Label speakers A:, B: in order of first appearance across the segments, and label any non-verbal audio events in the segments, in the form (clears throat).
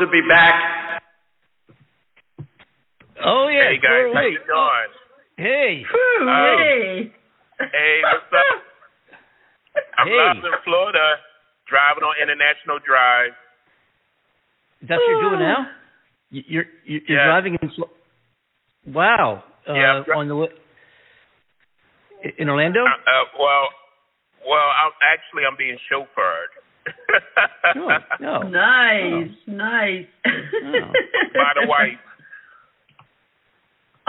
A: to be back.
B: Oh yeah.
C: Hey guys, how you doing?
B: Hey.
D: Whew,
C: Oh.
D: hey.
C: Hey, what's up? (laughs) I'm
B: Hey.
C: live in Florida, driving on International Drive.
B: That's what you're doing now. You- You're you're, you're
C: Yeah.
B: driving in. Flo- Wow. Uh,
C: Yeah, dri-
B: on the in Orlando.
C: Uh, uh, well, well, I'm actually I'm being chauffeured.
B: No.
D: Nice, nice.
C: By the wife.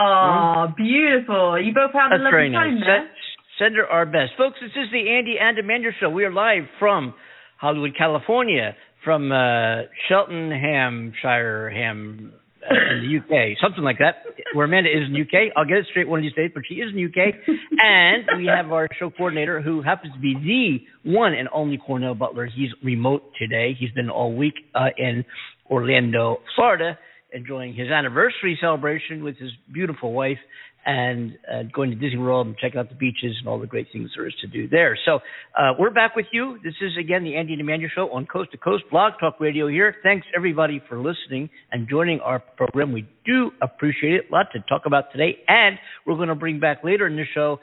D: Oh, beautiful. You both had a lovely
B: very
D: time
B: nice.
D: there.
B: Send, send her our best, folks. This is the Andy and Amanda Show. We are live from Hollywood, California, from uh, Cheltenhamshire, Ham, uh, in the UK, something like that. Where Amanda is in UK. I'll get it straight one of these days, but she is in UK. (laughs) and we have our show coordinator, who happens to be the one and only Cornell Butler. He's remote today. He's been all week uh, in Orlando, Florida, enjoying his anniversary celebration with his beautiful wife and uh, going to Disney World and checking out the beaches and all the great things there is to do there. So uh, we're back with you. This is again the Andy and Amanda Show on Coast to Coast Blog Talk Radio here. Thanks everybody for listening and joining our program. We do appreciate it. A lot to talk about today, and we're going to bring back later in the show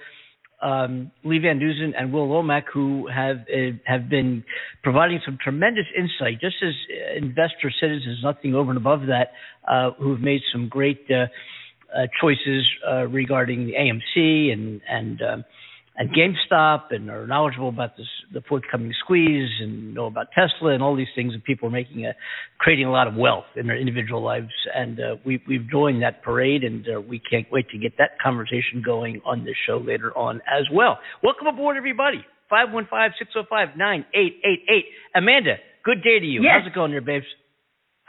B: um, Lee Van Dusan and Will Lomack, who have uh, have been providing some tremendous insight, just as uh, investor citizens, nothing over and above that, uh, who have made some great uh, choices uh, regarding the AMC and and um, and GameStop, and are knowledgeable about this, the forthcoming squeeze, and know about Tesla and all these things that people are making, a, creating a lot of wealth in their individual lives. And uh, we, we've joined that parade, and uh, we can't wait to get that conversation going on this show later on as well. Welcome aboard, everybody. 515-605-9888. Amanda, good day to you.
D: Yes.
B: How's it going there, babes?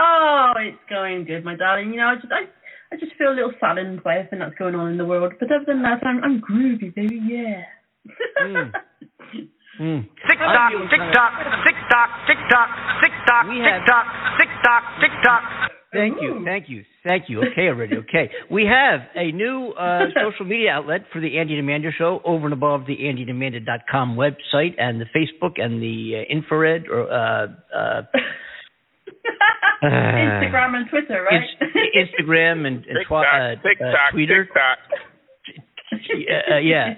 D: Oh, it's going good, my darling. You know, I just I, I just feel a little saddened by everything that's going on in the world. But other than that, I'm I'm groovy, baby. Yeah.
B: Mm. Mm.
E: Tick tock, tick tock, tick tock, tick tock, tick tock, tick tock, tick tock, tick tock.
B: Thank you, thank you, thank you. Okay, already, okay. We have a new uh, (laughs) social media outlet for the Andy and Amanda Show over and above the AndyandAmanda.com website and the Facebook and the uh, infrared or uh, uh, (laughs)
D: Instagram and Twitter, right?
B: Inst- Instagram and, and twa- uh,
C: TikTok, TikTok,
B: uh, Twitter.
C: TikTok.
B: yeah, uh, yeah.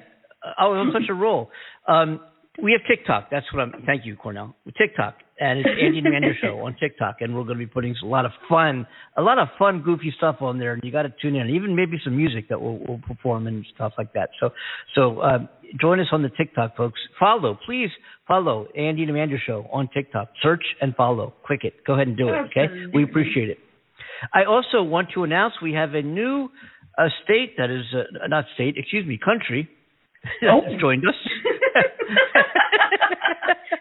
B: I was on such a roll. Um, we have TikTok. That's what I'm. Thank you, Cornell. TikTok, and it's Andy and Amanda Show on TikTok, and we're going to be putting a lot of fun, a lot of fun, goofy stuff on there, and you got to tune in. Even maybe some music that we'll, we'll perform and stuff like that. So, so um, join us on the TikTok, folks. Follow, please follow Andy and Amanda Show on TikTok. Search and follow. Click it. Go ahead and do it. Okay, we appreciate it. I also want to announce we have a new uh, state that is uh, not state, excuse me, country that
D: Oh.
B: has joined us. (laughs)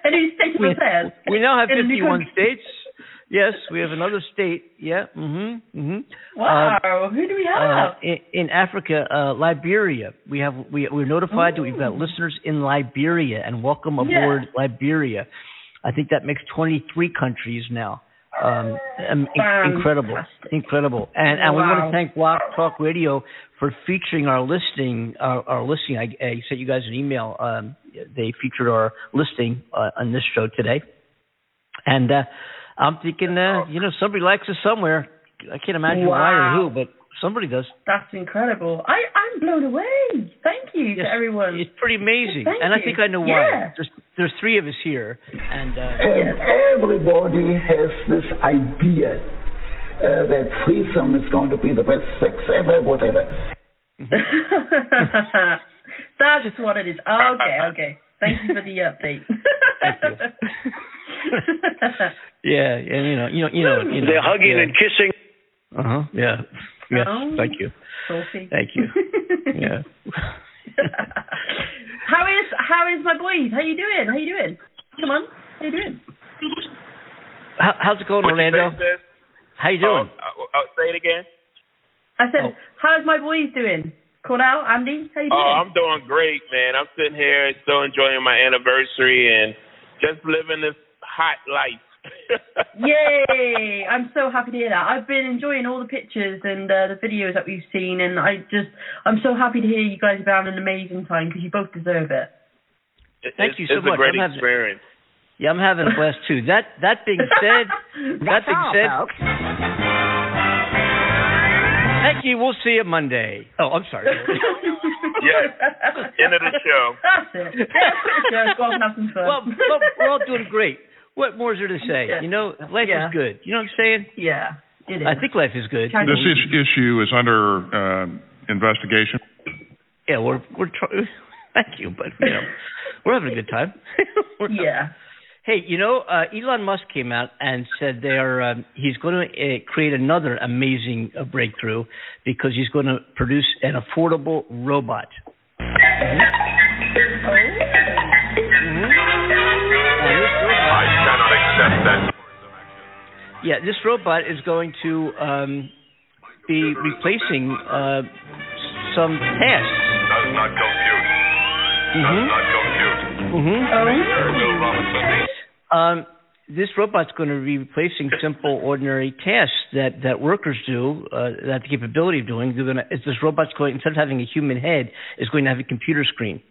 D: a new state of
B: we,
D: affairs.
B: we now have
D: In a new
B: 51 states. Yes, we have another state. Yeah. Mm-hmm. Mm-hmm.
D: Wow, who do we
B: Uh,
D: have?
B: in, in Africa, uh, Liberia, we have we we're notified that we've got listeners in Liberia, and welcome
D: Yeah.
B: aboard Liberia. I think that makes 23 countries now. Um, um, in- incredible, incredible, and and we want to thank Blog Talk Radio for featuring our listing. Our, our listing, I, I sent you guys an email. Um, they featured our listing uh, on this show today, and uh, I'm thinking, uh, you know, somebody likes us somewhere. I can't imagine why or
D: Wow.
B: who, but somebody does.
D: That's incredible. I I'm blown away. Thank you
B: Yes,
D: to everyone.
B: It's pretty amazing,
D: Thank
B: and I think I know
D: Yeah.
B: why. There's there's three of us here, and uh,
F: And everybody has this idea uh, that threesome is going to be the best sex ever, whatever. (laughs)
D: That's just what it is. Okay, okay. Thank you for the update. (laughs) (laughs)
B: yeah, and you know, you know, you know, you know
E: They're hugging
B: yeah.
E: and kissing.
B: Uh huh. Yeah. Yes.
D: Oh.
B: Thank you.
D: Sophie.
B: Thank you. (laughs) Yeah. (laughs)
D: how is how is my boys? How you doing? How you doing? Come on. How you doing?
B: How, how's it going,
C: What
B: Orlando?
C: say, sis?
B: How you
C: Oh,
B: doing?
C: uh, uh, say it again.
D: I said,
B: Oh.
D: how's my boys doing? Cornell, Andy, how you doing?
C: Oh, I'm doing great, man. I'm sitting here still enjoying my anniversary and just living this hot life. (laughs)
D: Yay! I'm so happy to hear that. I've been enjoying all the pictures and uh, the videos that we've seen, and I just, I'm so happy to hear you guys have had an amazing time because you both deserve it.
B: Thank
C: it's,
B: you so
C: it's
B: much.
C: a great
B: I'm having-
C: experience.
B: Yeah, I'm having a blast too. That that being (laughs) said, that being
A: all,
B: said,
A: folks.
B: thank you. We'll see you Monday. Oh, I'm sorry. (laughs)
C: Yes. End of the show.
D: That's it. Yeah, go off and have some fun.
B: well, well, we're all doing great. What more is there to say?
D: Yeah.
B: You know, life
D: Yeah.
B: is good. You know what I'm saying?
D: yeah, it is.
B: I think life is good.
D: Kind
G: This is, issue is under uh, investigation.
B: Yeah, we're we're trying. (laughs) Thank you, but you know, we're having a good time. (laughs)
D: Yeah.
B: Hey, you know, uh, Elon Musk came out and said they are. Um, he's going to uh, create another amazing uh, breakthrough because he's going to produce an affordable robot. And
C: accept that.
B: yeah, this robot is going to um, be replacing uh, some tasks.
C: Does not compute.
B: Mm-hmm.
C: not compute.
B: Mm-hmm. Um, this robot's going to be replacing simple, ordinary tasks that, that workers do, uh, that the capability of doing. They're going to, this robot's going, instead of having a human head, is going to have a computer screen.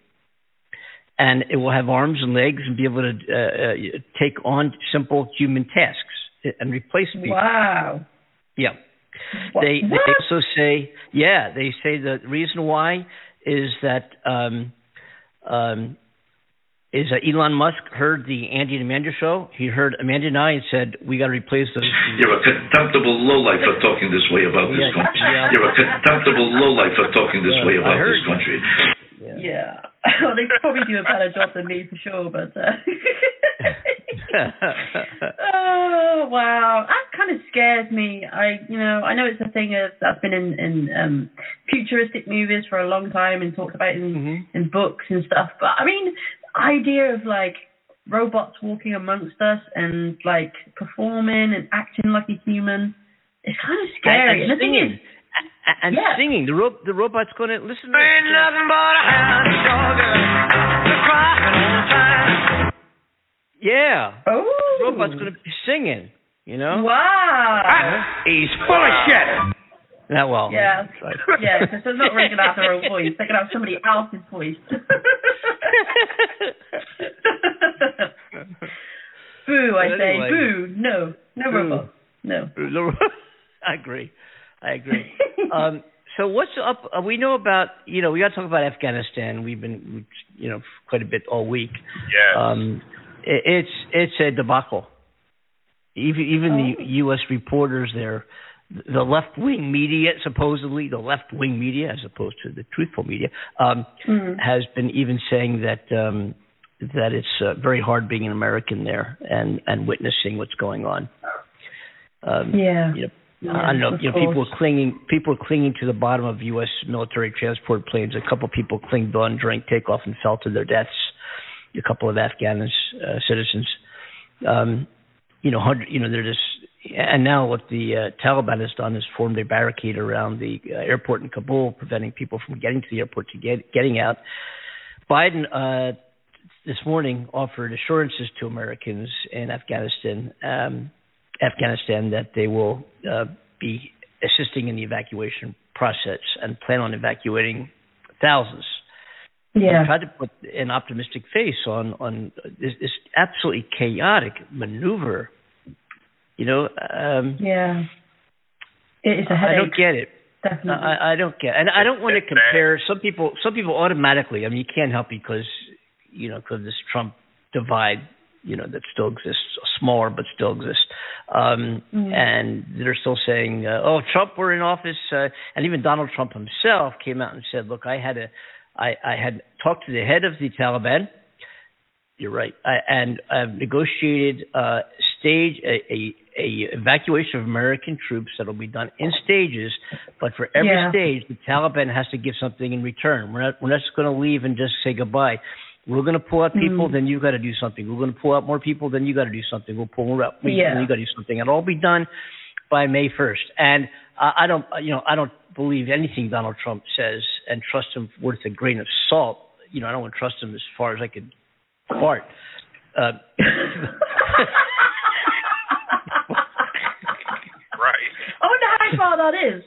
B: And it will have arms and legs and be able to uh, uh, take on simple human tasks and replace people.
D: Wow.
B: Yeah.
D: What?
B: They, they also say, yeah, they say the reason why is that um, um, is that Elon Musk heard the Andy and Amanda show. He heard Amanda and I and said we got to replace those.
H: You're a contemptible lowlife for talking this way about this
B: Yeah,
H: country.
B: yeah.
H: You're a contemptible lowlife for talking this
B: Yeah,
H: way about this country.
D: Yeah. Well, (laughs) they probably do a better job than me for sure, but. Uh... (laughs) (laughs) oh wow, that kind of scares me. I, you know, I know it's a thing of, that's been in in um, futuristic movies for a long time and talked about in
B: Mhm.
D: in books and stuff. But I mean, the idea of like robots walking amongst us and like performing and acting like a human, it's kind of scary.
B: And,
D: the thing
B: singing.
D: is,
B: and
D: Yeah.
B: singing. The ro- the robot's going to listen. To
E: Ain't nothing but a hound dog crying all the time.
B: yeah,
D: oh,
B: the robot's going to be singing. You know.
D: Wow.
E: Ah, he's full of shit.
B: Not well.
D: Yeah.
B: that's right.
D: Yeah, because they're not really going to have their own voice. They're going to have somebody else's voice. (laughs) boo, I
B: But
D: say.
B: anyway.
D: Boo. No. No
B: Boo.
D: robot. No.
B: The- (laughs) I agree. I agree. (laughs) um, so what's up? Uh, we know about you know we got to talk about Afghanistan. We've been you know quite a bit all week.
C: Yes.
B: Um, it, it's it's a debacle. Even even the U.S. reporters there, the left wing media, supposedly the left wing media, as opposed to the truthful media, um,
D: Mm.
B: has been even saying that um, that it's uh, very hard being an American there and and witnessing what's going on. Um,
D: Yeah.
B: you know,
D: Yeah,
B: I don't know. You know, people
D: course.
B: clinging. People clinging to the bottom of U.S. military transport planes. A couple people clinged on during takeoff and fell to their deaths. A couple of Afghan uh, citizens. Um, you know, hundred. You know, they're just. And now what the uh, Taliban has done is formed a barricade around the uh, airport in Kabul, preventing people from getting to the airport to get getting out. Biden uh, this morning offered assurances to Americans in Afghanistan. Um, Afghanistan that they will uh, be assisting in the evacuation process and plan on evacuating thousands.
D: Yeah.
B: I Tried to put an optimistic face on on this, this absolutely chaotic maneuver. You know, um,
D: Yeah. It is a headache.
B: I don't get it.
D: Definitely.
B: I, I don't get, and I don't want to compare. Some people, some people automatically. I mean, you can't help because you know because this Trump divide, you know, that still exists, smaller but still exists, um,
D: Mm.
B: and they're still saying, uh, "Oh, Trump were in office," uh, and even Donald Trump himself came out and said, "Look, I had a, I, I had talked to the head of the Taliban." You're right, I, and I've negotiated uh, stage a, a, a evacuation of American troops that'll be done in stages, but for every
D: Yeah.
B: stage, the Taliban has to give something in return. We're not we're not just going to leave and just say goodbye. We're going to pull out people,
D: Mm.
B: then you got to do something. We're going to pull out more people, then you got to do something. We'll pull more out, people,
D: Yeah.
B: then you got to do something. It'll all be done by May 1st. And I, I don't, you know, I don't believe anything Donald Trump says and trust him worth a grain of salt. You know, I don't want to trust him as far as I could fart. Uh, (laughs)
C: Right.
D: I wonder how how far that is.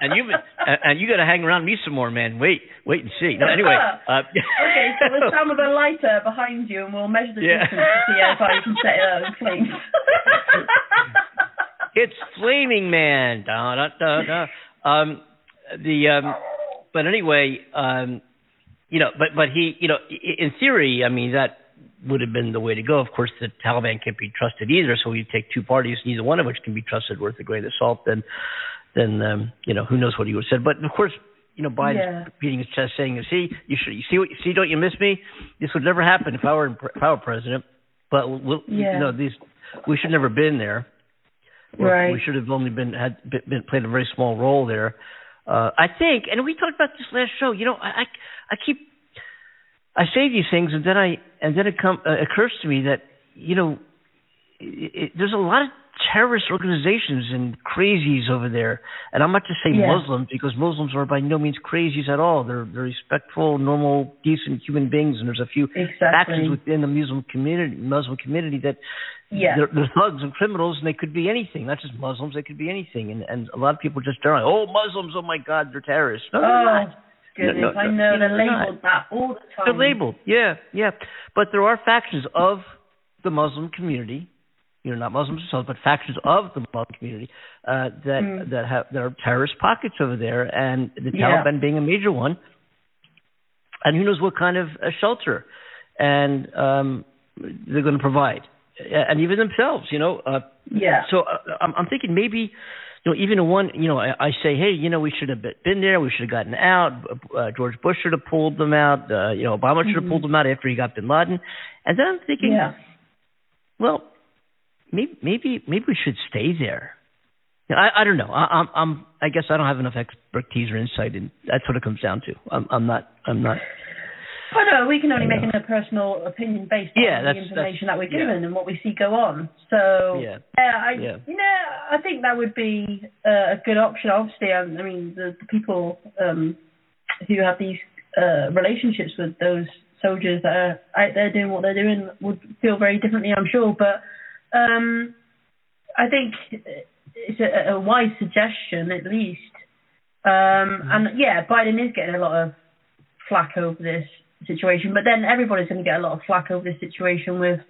B: And you and you got to hang around me some more, man. Wait, wait and see. No, anyway. Uh, (laughs)
D: okay, so we'll stand with a lighter behind you, and we'll measure the
B: Yeah.
D: distance to see how far you can set it out in flames. (laughs)
B: it's Flaming Man. Da, da, da, da. Um, the um, but anyway, um, you know, but but he, you know, in theory, I mean that would have been the way to go. Of course, the Taliban can't be trusted either. So you take two parties, neither one of which can be trusted worth a grain of salt. Then, then um, you know, who knows what he would have said. But of course, you know, Biden's
D: Yeah.
B: beating his chest, saying, "See, you should, you see, what, see, don't you miss me? This would never happen if I were if I were president." But we'll,
D: Yeah.
B: you know, these we should never been there.
D: Right.
B: We should have only been had been, been played a very small role there. Uh, I think, and we talked about this last show. You know, I I, I keep I say these things, and then I and then it come uh, occurs to me that you know it, it, there's a lot of terrorist organizations and crazies over there, and I'm not to say
D: Yeah.
B: Muslims because Muslims are by no means crazies at all. They're they're respectful, normal, decent human beings, and there's a few
D: Exactly.
B: factions within the Muslim community Muslim community that
D: Yeah.
B: they're, they're thugs and criminals, and they could be anything, not just Muslims. They could be anything, and and a lot of people just are like, oh, Muslims, oh my God, they're terrorists. No, they're
D: Oh,
B: not.
D: Goodness.
B: No, no,
D: I know they're
B: they're
D: labeled that all the time.
B: They're labeled, yeah, yeah. But there are factions of the Muslim community, you know, not Muslims themselves, but factions of the Muslim community uh, that
D: Mm.
B: that have that are terrorist pockets over there, and the
D: Yeah.
B: Taliban being a major one, and who knows what kind of uh, shelter, and um, they're going to provide, Uh, and even themselves, you know. Uh,
D: Yeah.
B: so uh, I'm, I'm thinking maybe, you know, even one, you know, I, I say, hey, you know, we should have been there. We should have gotten out. Uh, George Bush should have pulled them out. Uh, you know, Obama should have
D: Mhm.
B: pulled them out after he got Bin Laden. And then I'm thinking,
D: Yeah.
B: well, maybe maybe maybe we should stay there. You know, I, I don't know. I, I'm I'm I guess I don't have enough expertise or insight, and that's what it comes down to. I'm I'm not I'm not.
D: Well, no, we can only
B: Yeah.
D: make a personal opinion based
B: Yeah,
D: on the information that we're
B: yeah.
D: given and what we see go on. So,
B: Yeah.
D: I,
B: Yeah.
D: you know, I think that would be uh, a good option. Obviously, I, I mean, the, the people um, who have these uh, relationships with those soldiers that are out there doing what they're doing would feel very differently, I'm sure. But um, I think it's a, a wise suggestion, at least. Um, and yeah, Biden is getting a lot of flack over this situation, but then everybody's going to get a lot of flack over this situation with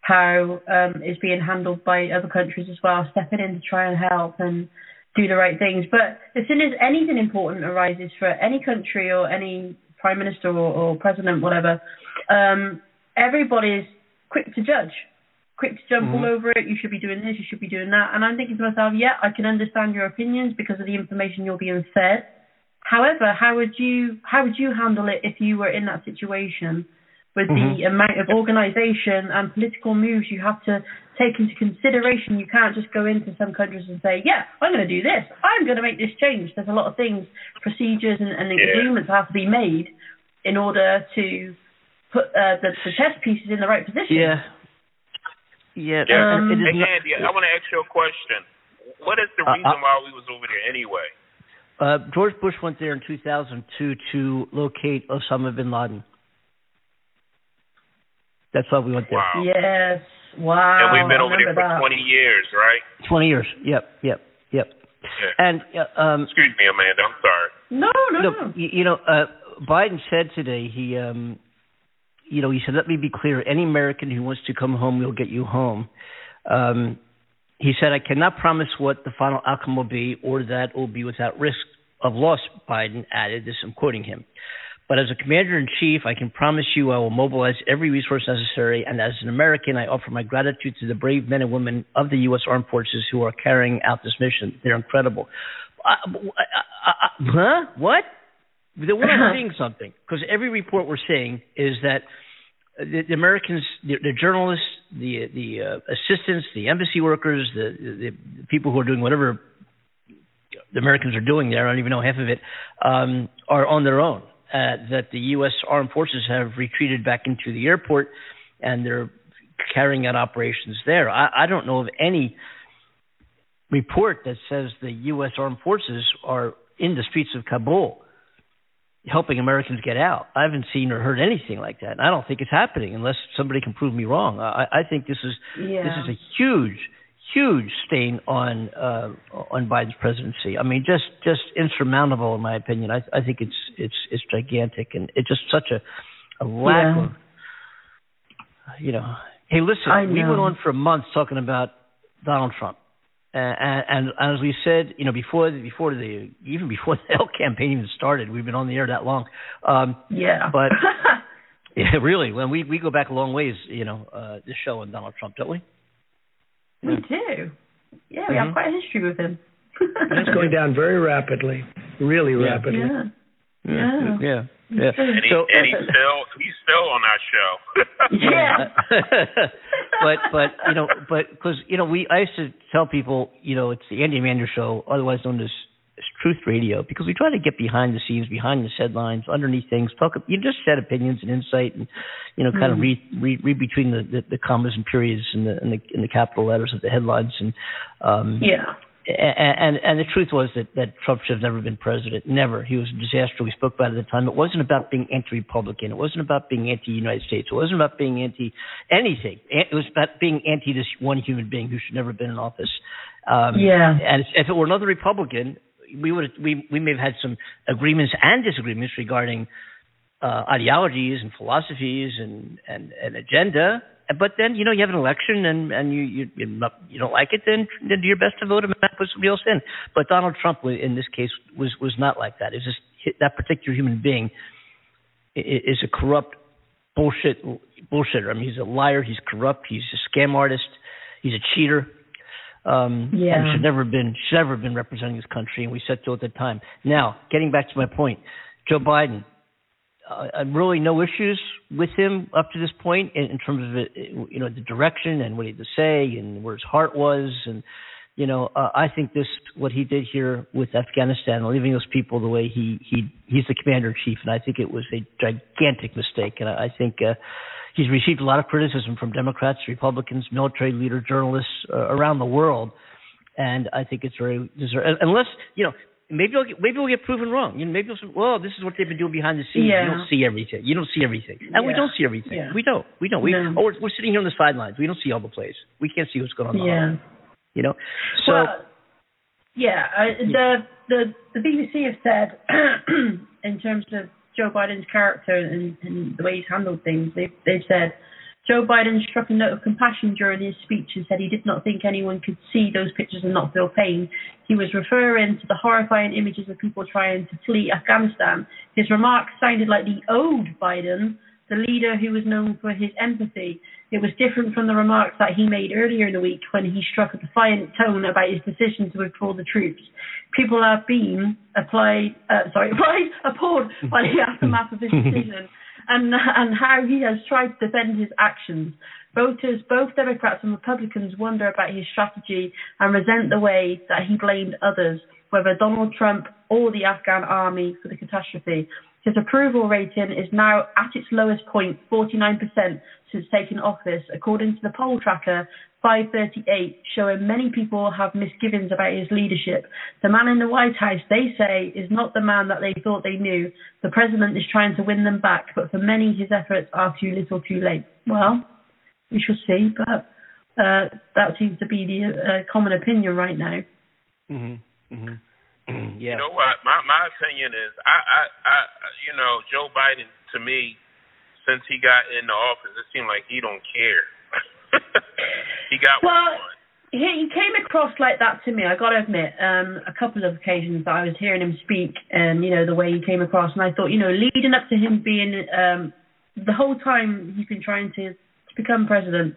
D: how um, it's being handled by other countries as well, stepping in to try and help and do the right things. But as soon as anything important arises for any country or any prime minister or, or president, whatever, um, everybody's quick to judge, quick to jump all
B: Mhm.
D: over it. You should be doing this, you should be doing that. And I'm thinking to myself, yeah, I can understand your opinions because of the information you're being fed. However, how would you how would you handle it if you were in that situation with the amount of organisation and political moves you have to take into consideration? You can't just go into some countries and say, "Yeah, I'm going to do this. I'm going to make this change." There's a lot of things, procedures, and, and
C: Yeah.
D: agreements have to be made in order to put uh, the, the chess pieces in the right position.
B: Yeah. Yeah.
C: Yeah.
B: and it is
C: Hey, Andy, I want to ask you a question. What is the
B: Uh,
C: reason
B: uh,
C: why we was over there anyway?
B: Uh, George Bush went there in 2002 to locate Osama bin Laden. That's why we went there.
C: Wow.
D: Yes. Wow.
C: and we've been
D: I
C: over there for
D: that.
C: 20 years, right?
B: 20 years. Yep, yep, yep.
C: Yeah.
B: And uh, um,
C: Excuse me, Amanda. I'm sorry.
D: No, no,
B: no,
D: no.
B: you, you know, uh, Biden said today he, um, you know, he said, "Let me be clear: any American who wants to come home, we'll get you home." Um, he said, "I cannot promise what the final outcome will be, or that it will be without risk of loss." Biden added, "This I'm quoting him." But as a commander in chief, I can promise you I will mobilize every resource necessary. And as an American, I offer my gratitude to the brave men and women of the U.S. Armed Forces who are carrying out this mission. They're incredible. Uh, uh, uh, uh, huh? What? Then we're (laughs) not seeing something because every report we're seeing is that the, the Americans, the, the journalists, the the uh, assistants, the embassy workers, the, the people who are doing whatever the Americans are doing there, I don't even know half of it, um, are on their own. Uh, that the U.S. armed forces have retreated back into the airport and they're carrying out operations there. I, I don't know of any report that says the U.S. armed forces are in the streets of Kabul helping Americans get out. I haven't seen or heard anything like that. And I don't think it's happening unless somebody can prove me wrong. I, I think this is
D: Yeah.
B: this is a huge, huge stain on uh, on Biden's presidency. I mean, just just insurmountable in my opinion. I I think it's it's it's gigantic, and it's just such a a lack
D: Yeah.
B: of you know. Hey, listen, we went on for months talking about Donald Trump. Uh, and, and and as we said, you know, before the, before the even before the (laughs) L campaign even started, we've been on the air that long. Um,
D: Yeah.
B: But- (laughs) yeah, really, when we we go back a long ways, you know, uh, this show and Donald Trump, don't we?
D: we do. Yeah, we
B: Mhm.
D: have quite a history with him.
A: It's going down very rapidly, really
B: Yeah.
A: rapidly.
D: Yeah. Yeah.
B: Yeah, yeah.
C: And, he,
B: So-
C: and he's still he's still on our show.
D: Yeah. (laughs)
B: but but you know but because you know we I used to tell people you know it's the Andy Mander show otherwise known as, as Truth Radio because we try to get behind the scenes behind the headlines underneath things talk you just set opinions and insight and you know kind of
D: Mhm.
B: read read read between the, the the commas and periods and the and the in the capital letters of the headlines and um
D: Yeah.
B: And, and the truth was that that Trump should have never been president. Never. He was a disaster. We spoke about it at the time. It wasn't about being anti-Republican. It wasn't about being anti-United States. It wasn't about being anti anything. It was about being anti this one human being who should never have been in office. Um,
D: Yeah.
B: And if it were another Republican, we would we we may have had some agreements and disagreements regarding uh, ideologies and philosophies and, and, and agenda. But then you know you have an election and and you you you don't like it, then then do your best to vote him out. Put somebody else in. But Donald Trump in this case was was not like that. It's just that particular human being is a corrupt bullshit bullshitter. I mean, he's a liar. He's corrupt. He's a scam artist. He's a cheater. Um,
D: Yeah.
B: and should never have been should never have been representing this country, and we said so at the time. Now, getting back to my point, Joe Biden, uh, uh, really no issues with him up to this point in, in terms of it, you know the direction and what he had to say and where his heart was, and you know uh, I think this what he did here with Afghanistan, leaving those people the way he he he's the commander in chief, and I think it was a gigantic mistake, and I, I think. Uh, He's received a lot of criticism from Democrats, Republicans, military leaders, journalists uh, around the world, and I think it's very deserved. Unless you know, maybe we'll get, maybe we'll get proven wrong. You know, maybe we'll say, well, this is what they've been doing behind the scenes.
D: Yeah.
B: You don't see everything. You don't see everything, and we don't see everything.
D: Yeah.
B: We don't. We don't. We
D: No.
B: oh, we're, we're sitting here on the sidelines. We don't see all the plays. We can't see what's going on.
D: Yeah.
B: hall, You know, so
D: well, yeah, uh, the the the BBC have said (clears throat) in terms of Joe Biden's character and, and the way he's handled things, they've they've said Joe Biden struck a note of compassion during his speech and said he did not think anyone could see those pictures and not feel pain. He was referring to the horrifying images of people trying to flee Afghanistan. His remarks sounded like the old Biden, the leader who was known for his empathy. It was different from the remarks that he made earlier in the week when he struck a defiant tone about his decision to withdraw the troops. People have been applied, uh, sorry, (laughs) applied, appalled by the aftermath of his (laughs) decision and and how he has tried to defend his actions. Voters, both Democrats and Republicans, wonder about his strategy and resent the way that he blamed others, whether Donald Trump or the Afghan army, for the catastrophe. His approval rating is now at its lowest point, 49% since taking office, according to the poll tracker 538, showing many people have misgivings about his leadership. The man in the White House, they say, is not the man that they thought they knew. The president is trying to win them back, but for many, his efforts are too little too late. Well, we shall see, but uh, that seems to be the uh, common opinion right now.
B: hmm hmm (clears throat) yeah.
C: You know what? My my opinion is, I, I, I, you know, Joe Biden to me, since he got in the office, it seemed like he don't care. (laughs) he got what
D: Well,
C: he wanted.
D: he, he came across like that to me. I got to admit, um, a couple of occasions that I was hearing him speak, and you know the way he came across, and I thought, you know, leading up to him being um, the whole time he's been trying to, to become president,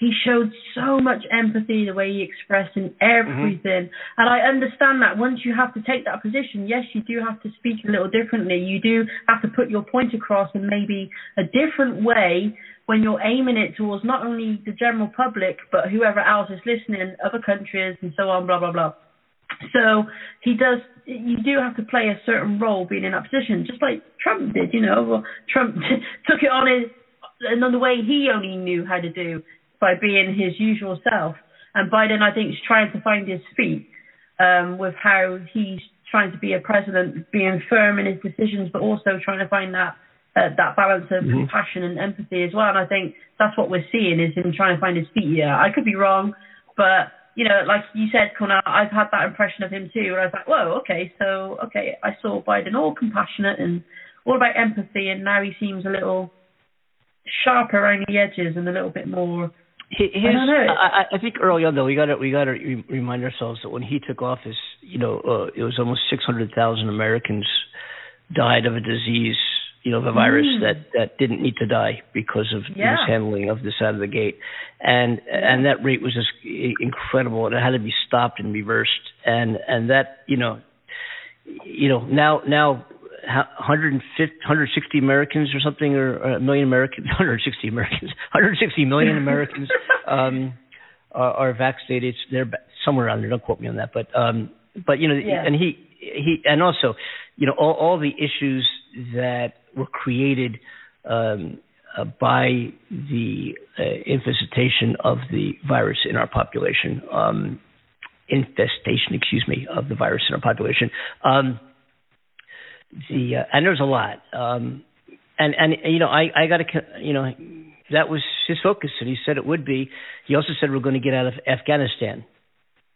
D: he showed so much empathy the way he expressed in everything, and I understand that once you have to take that position, yes, you do have to speak a little differently. You do have to put your point across in maybe a different way when you're aiming it towards not only the general public but whoever else is listening, other countries and so on, blah blah blah. So he does. You do have to play a certain role being in that position, just like Trump did. You know, well, Trump (laughs) took it on his another way he only knew how to do by being his usual self. And Biden, I think, is trying to find his feet um, with how he's trying to be a president, being firm in his decisions, but also trying to find that uh, that balance of compassion and empathy as well. And I think that's what we're seeing is him trying to find his feet here. I could be wrong, but you know, like you said, Connor, I've had that impression of him too. And I was like, whoa, okay, so okay, I saw Biden all compassionate and all about empathy, and now he seems a little sharper around the edges and a little bit more.
B: His,
D: I.
B: I, I think early on though we got to we got to re- remind ourselves that when he took office, you know, uh, it was almost six hundred thousand Americans died of a disease, you know, the virus
D: Mm.
B: that that didn't need to die because of
D: Yeah.
B: mishandling of this out of the gate, and and that rate was just incredible, and it had to be stopped and reversed, and and that you know, you know now now. Ho- 150, 160 Americans or something, or a (laughs) (laughs) million Americans, 160 Americans, 160 million Americans um, are, are vaccinated. They're somewhere around there. Don't quote me on that, but um, but you know,
D: Yeah.
B: and he he and also, you know, all, all the issues that were created um, uh, by the uh, infestation of the virus in our population, um, infestation, excuse me, of the virus in our population. Um, the uh, and there's a lot, um, and and you know, I I got to you know that was his focus, and he said it would be. He also said we're going to get out of Afghanistan,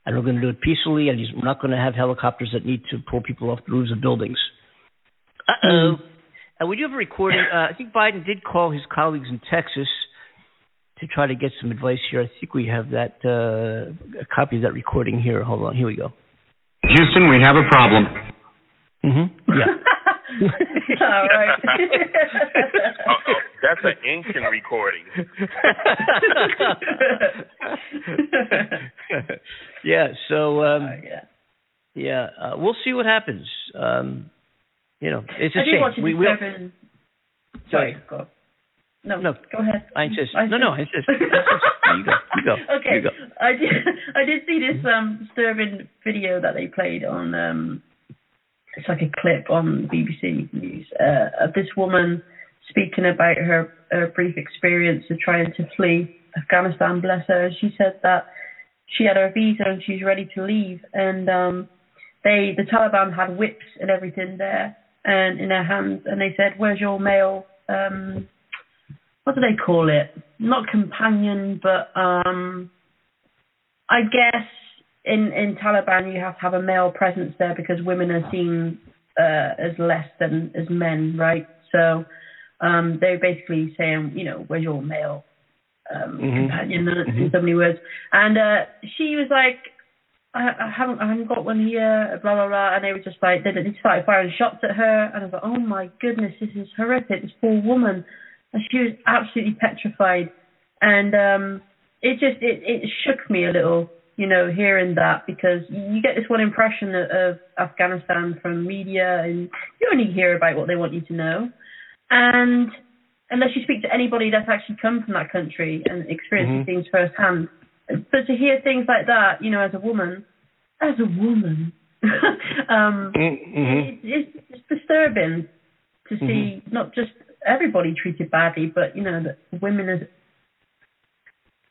B: and we're going to do it peacefully, and he's, we're not going to have helicopters that need to pull people off the roofs of buildings. Uh oh. And we do have a recording. Uh, I think Biden did call his colleagues in Texas to try to get some advice here. I think we have that uh, a copy of that recording here. Hold on, here we go.
I: Houston, we have a problem.
B: Mm-hmm. Yeah. (laughs)
D: All right.
C: Uh-oh, (laughs) that's an ancient recording. (laughs)
B: yeah. So um,
D: yeah.
B: yeah, uh, we'll see what happens. Um, you know, it's a
D: I
B: shame.
D: watch
B: we will.
D: disturbing. Sorry, go. No,
B: No.
D: go ahead.
B: I insist. No, no, I insist. You go. You go.
D: Okay,
B: You go.
D: I did. I did see this um disturbing video that they played on. um It's like a clip on BBC News uh, of this woman speaking about her, her brief experience of trying to flee Afghanistan. Bless her. She said that she had her visa and she's ready to leave, and um they the Taliban had whips and everything there and in their hands, and they said, "Where's your male?" um what do they call it? Not companion, but um, I guess in in Taliban you have to have a male presence there because women are seen uh, as less than as men, right? So um, they're basically saying, you know, where's your male um,
B: Mhm.
D: companion in
B: Mhm.
D: so many words? And uh, she was like, I, I haven't I haven't got one here, blah blah blah, and they were just like they, they started firing shots at her, and I was like, oh my goodness, this is horrific. This poor woman, and she was absolutely petrified, and um, it just it it shook me a little, you know, hearing that because you get this one impression of, Afghanistan from media, and you only hear about what they want you to know, and unless you speak to anybody that's actually come from that country and experienced
B: Mhm.
D: things firsthand. But to hear things like that, you know, as a woman, as a woman, (laughs) um,
B: Mm-hmm.
D: it, it's, it's disturbing to see not just everybody treated badly, but you know, that women as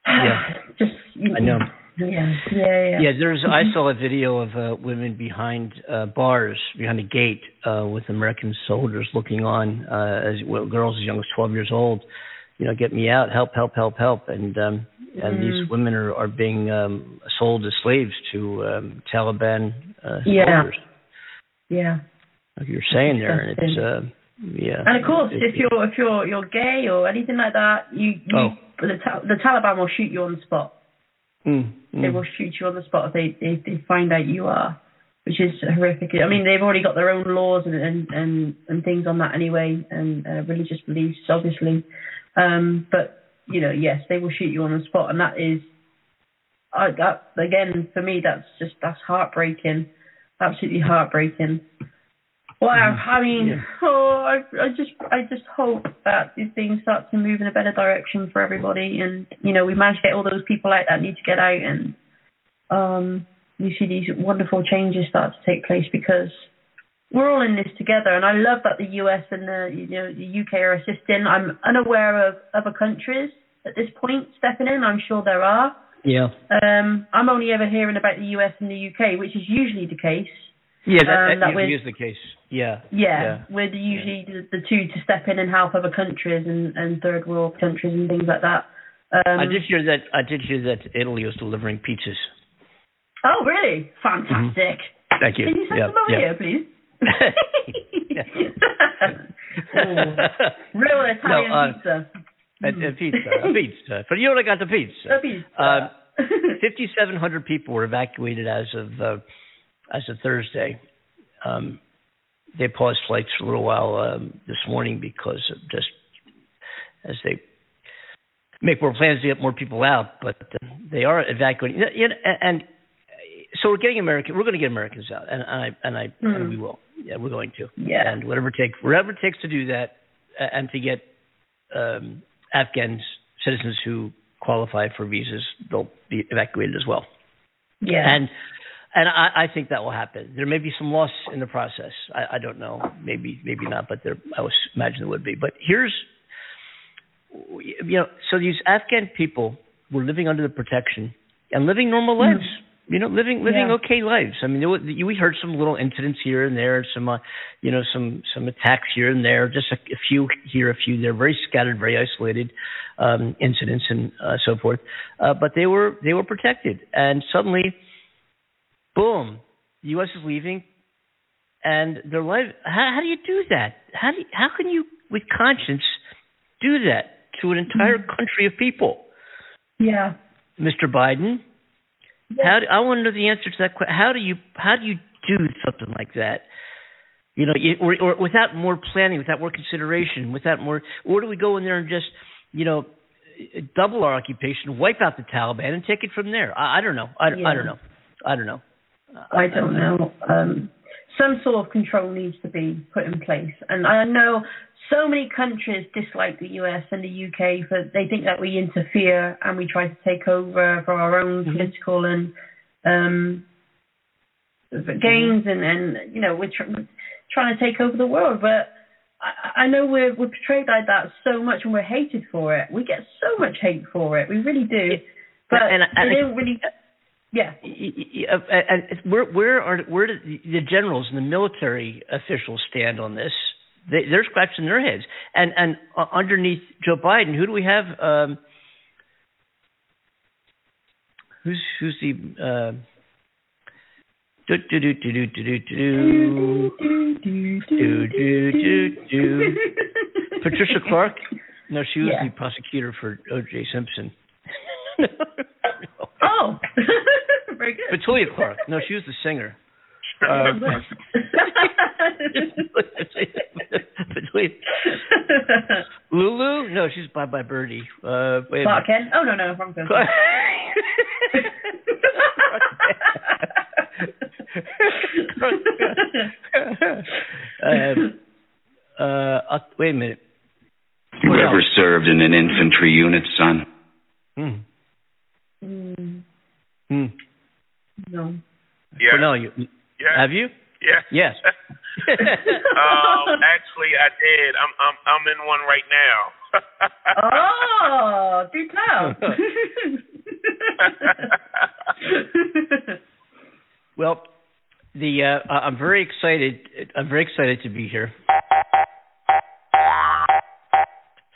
B: Yeah. (sighs)
D: just you
B: I know.
D: Yeah, yeah, yeah.
B: Yeah, there's. I saw a video of uh, women behind uh, bars, behind a gate, uh, with American soldiers looking on, uh, as well, girls as young as 12 years old. You know, get me out, help, help, help, help, and um, and
D: Mm.
B: these women are are being um, sold as slaves to um, Taliban uh,
D: Yeah.
B: soldiers.
D: yeah.
B: Like you're saying there, and it's uh, yeah.
D: And of course,
B: It-
D: if you're if you're you're gay or anything like that, you, you
B: Oh.
D: the the Taliban will shoot you on the spot.
B: Mm,
D: They
B: mm.
D: will shoot you on the spot if they, they they find out you are, which is horrific. I mean, they've already got their own laws and and and, and things on that anyway, and uh, religious beliefs, obviously. Um, but you know, yes, they will shoot you on the spot, and that is, I that again for me, that's just that's heartbreaking, absolutely heartbreaking. Wow, I mean,
B: Yeah. (laughs)
D: oh, I, I just, I just hope that these things start to move in a better direction for everybody, and you know, we manage to get all those people out that need to get out, and um, you see these wonderful changes start to take place because we're all in this together, and I love that the US and the, you know, the UK are assisting. I'm unaware of other countries at this point stepping in. I'm sure there are.
B: Yeah.
D: Um, I'm only ever hearing about the US and the UK, which is usually the case.
B: Yeah, that,
D: Um,
B: that
D: that
B: usually is the case. Yeah.
D: Yeah, we're the, usually the, the two to step in and help other countries and, and third world countries and things like that. Um,
B: I did hear that. I did hear that Italy was delivering pizzas.
D: Oh, really? Fantastic.
B: Thank you.
D: Can you send
B: Yeah,
D: them over
B: yeah.
D: here, please? (laughs) (laughs) Real Italian
B: No, uh,
D: pizza.
B: A, a pizza, a pizza. For you, I got the pizza.
D: A pizza.
B: Um, (laughs) 5,700 people were evacuated as of uh, as of Thursday. Um, they paused flights for a little while um, this morning because of just as they make more plans to get more people out, but uh, they are evacuating. You know, and, so we're getting American. We're going to get Americans out, and, and I and I and
D: Hmm.
B: we will. Yeah, we're going to.
D: Yeah.
B: And whatever it takes, whatever it takes to do that, and to get um, Afghan citizens who qualify for visas, they'll be evacuated as well.
D: yeah.
B: And and I, I think that will happen. There may be some loss in the process. I, I don't know. Maybe maybe not, but there I would imagine there would be. But here's you know, so these Afghan people were living under the protection and living normal lives. You know, living living
D: Yeah.
B: okay lives. I mean, there were, you- we heard some little incidents here and there, some uh, you know, some some attacks here and there, just a, a few here, a few there, very scattered, very isolated um, incidents and uh, so forth. Uh, but they were they were protected, and suddenly, boom, the U.S. is leaving, and their life. How, how do you do that? How do you, how can you, with conscience, do that to an entire mm-hmm. country of people,
D: yeah.
B: Mr. Biden? How do, I want to know the answer to that question. How do you how do you do something like that? You know, you, or, or without more planning, without more consideration, without more, or do we go in there and just, you know, double our occupation, wipe out the Taliban, and take it from there? I, I don't know. I, I don't know. I don't know.
D: I don't know. Um, some sort of control needs to be put in place, and I know so many countries dislike the US and the UK for they think that we interfere and we try to take over for our own
B: Mhm.
D: political and um, gains, and and you know we're tr- trying to take over the world, but. I I know we're we're portrayed like that so much, and we're hated for it. We get so much hate for it. We really do. But
B: And- and
D: they
B: I-
D: don't really. Yeah.
B: Uh, where where are where do the generals and the military officials stand on this? They, they're scratching their heads. And and uh, underneath Joe Biden, who do we have? Um, who's who's the uh, do do do do do do do do do do do do Patricia Clark? No, she was
D: Yeah.
B: the prosecutor for O.J. Simpson.
D: Oh, very good.
B: Petula Clark. No, she was the singer. (laughs) Uh, Lulu? No, she's Bye Bye Birdie. Uh, wait a
D: Clark. Kent. Oh no, no, wrong person.
B: Clark- (laughs) um, uh, uh, wait a minute.
I: You
B: What
I: ever
B: else?
I: served in an infantry unit, son?
B: Hmm.
D: Mm,
B: Hmm.
D: No.
C: Yeah.
B: Cornell, you,
C: yeah.
B: have you?
C: Yeah.
B: Yes. (laughs) (laughs)
C: um, actually, I did. I'm I'm I'm in one right now.
D: Oh, do tell. (laughs)
B: Well, the uh, I- I'm very excited. I'm very excited to be here.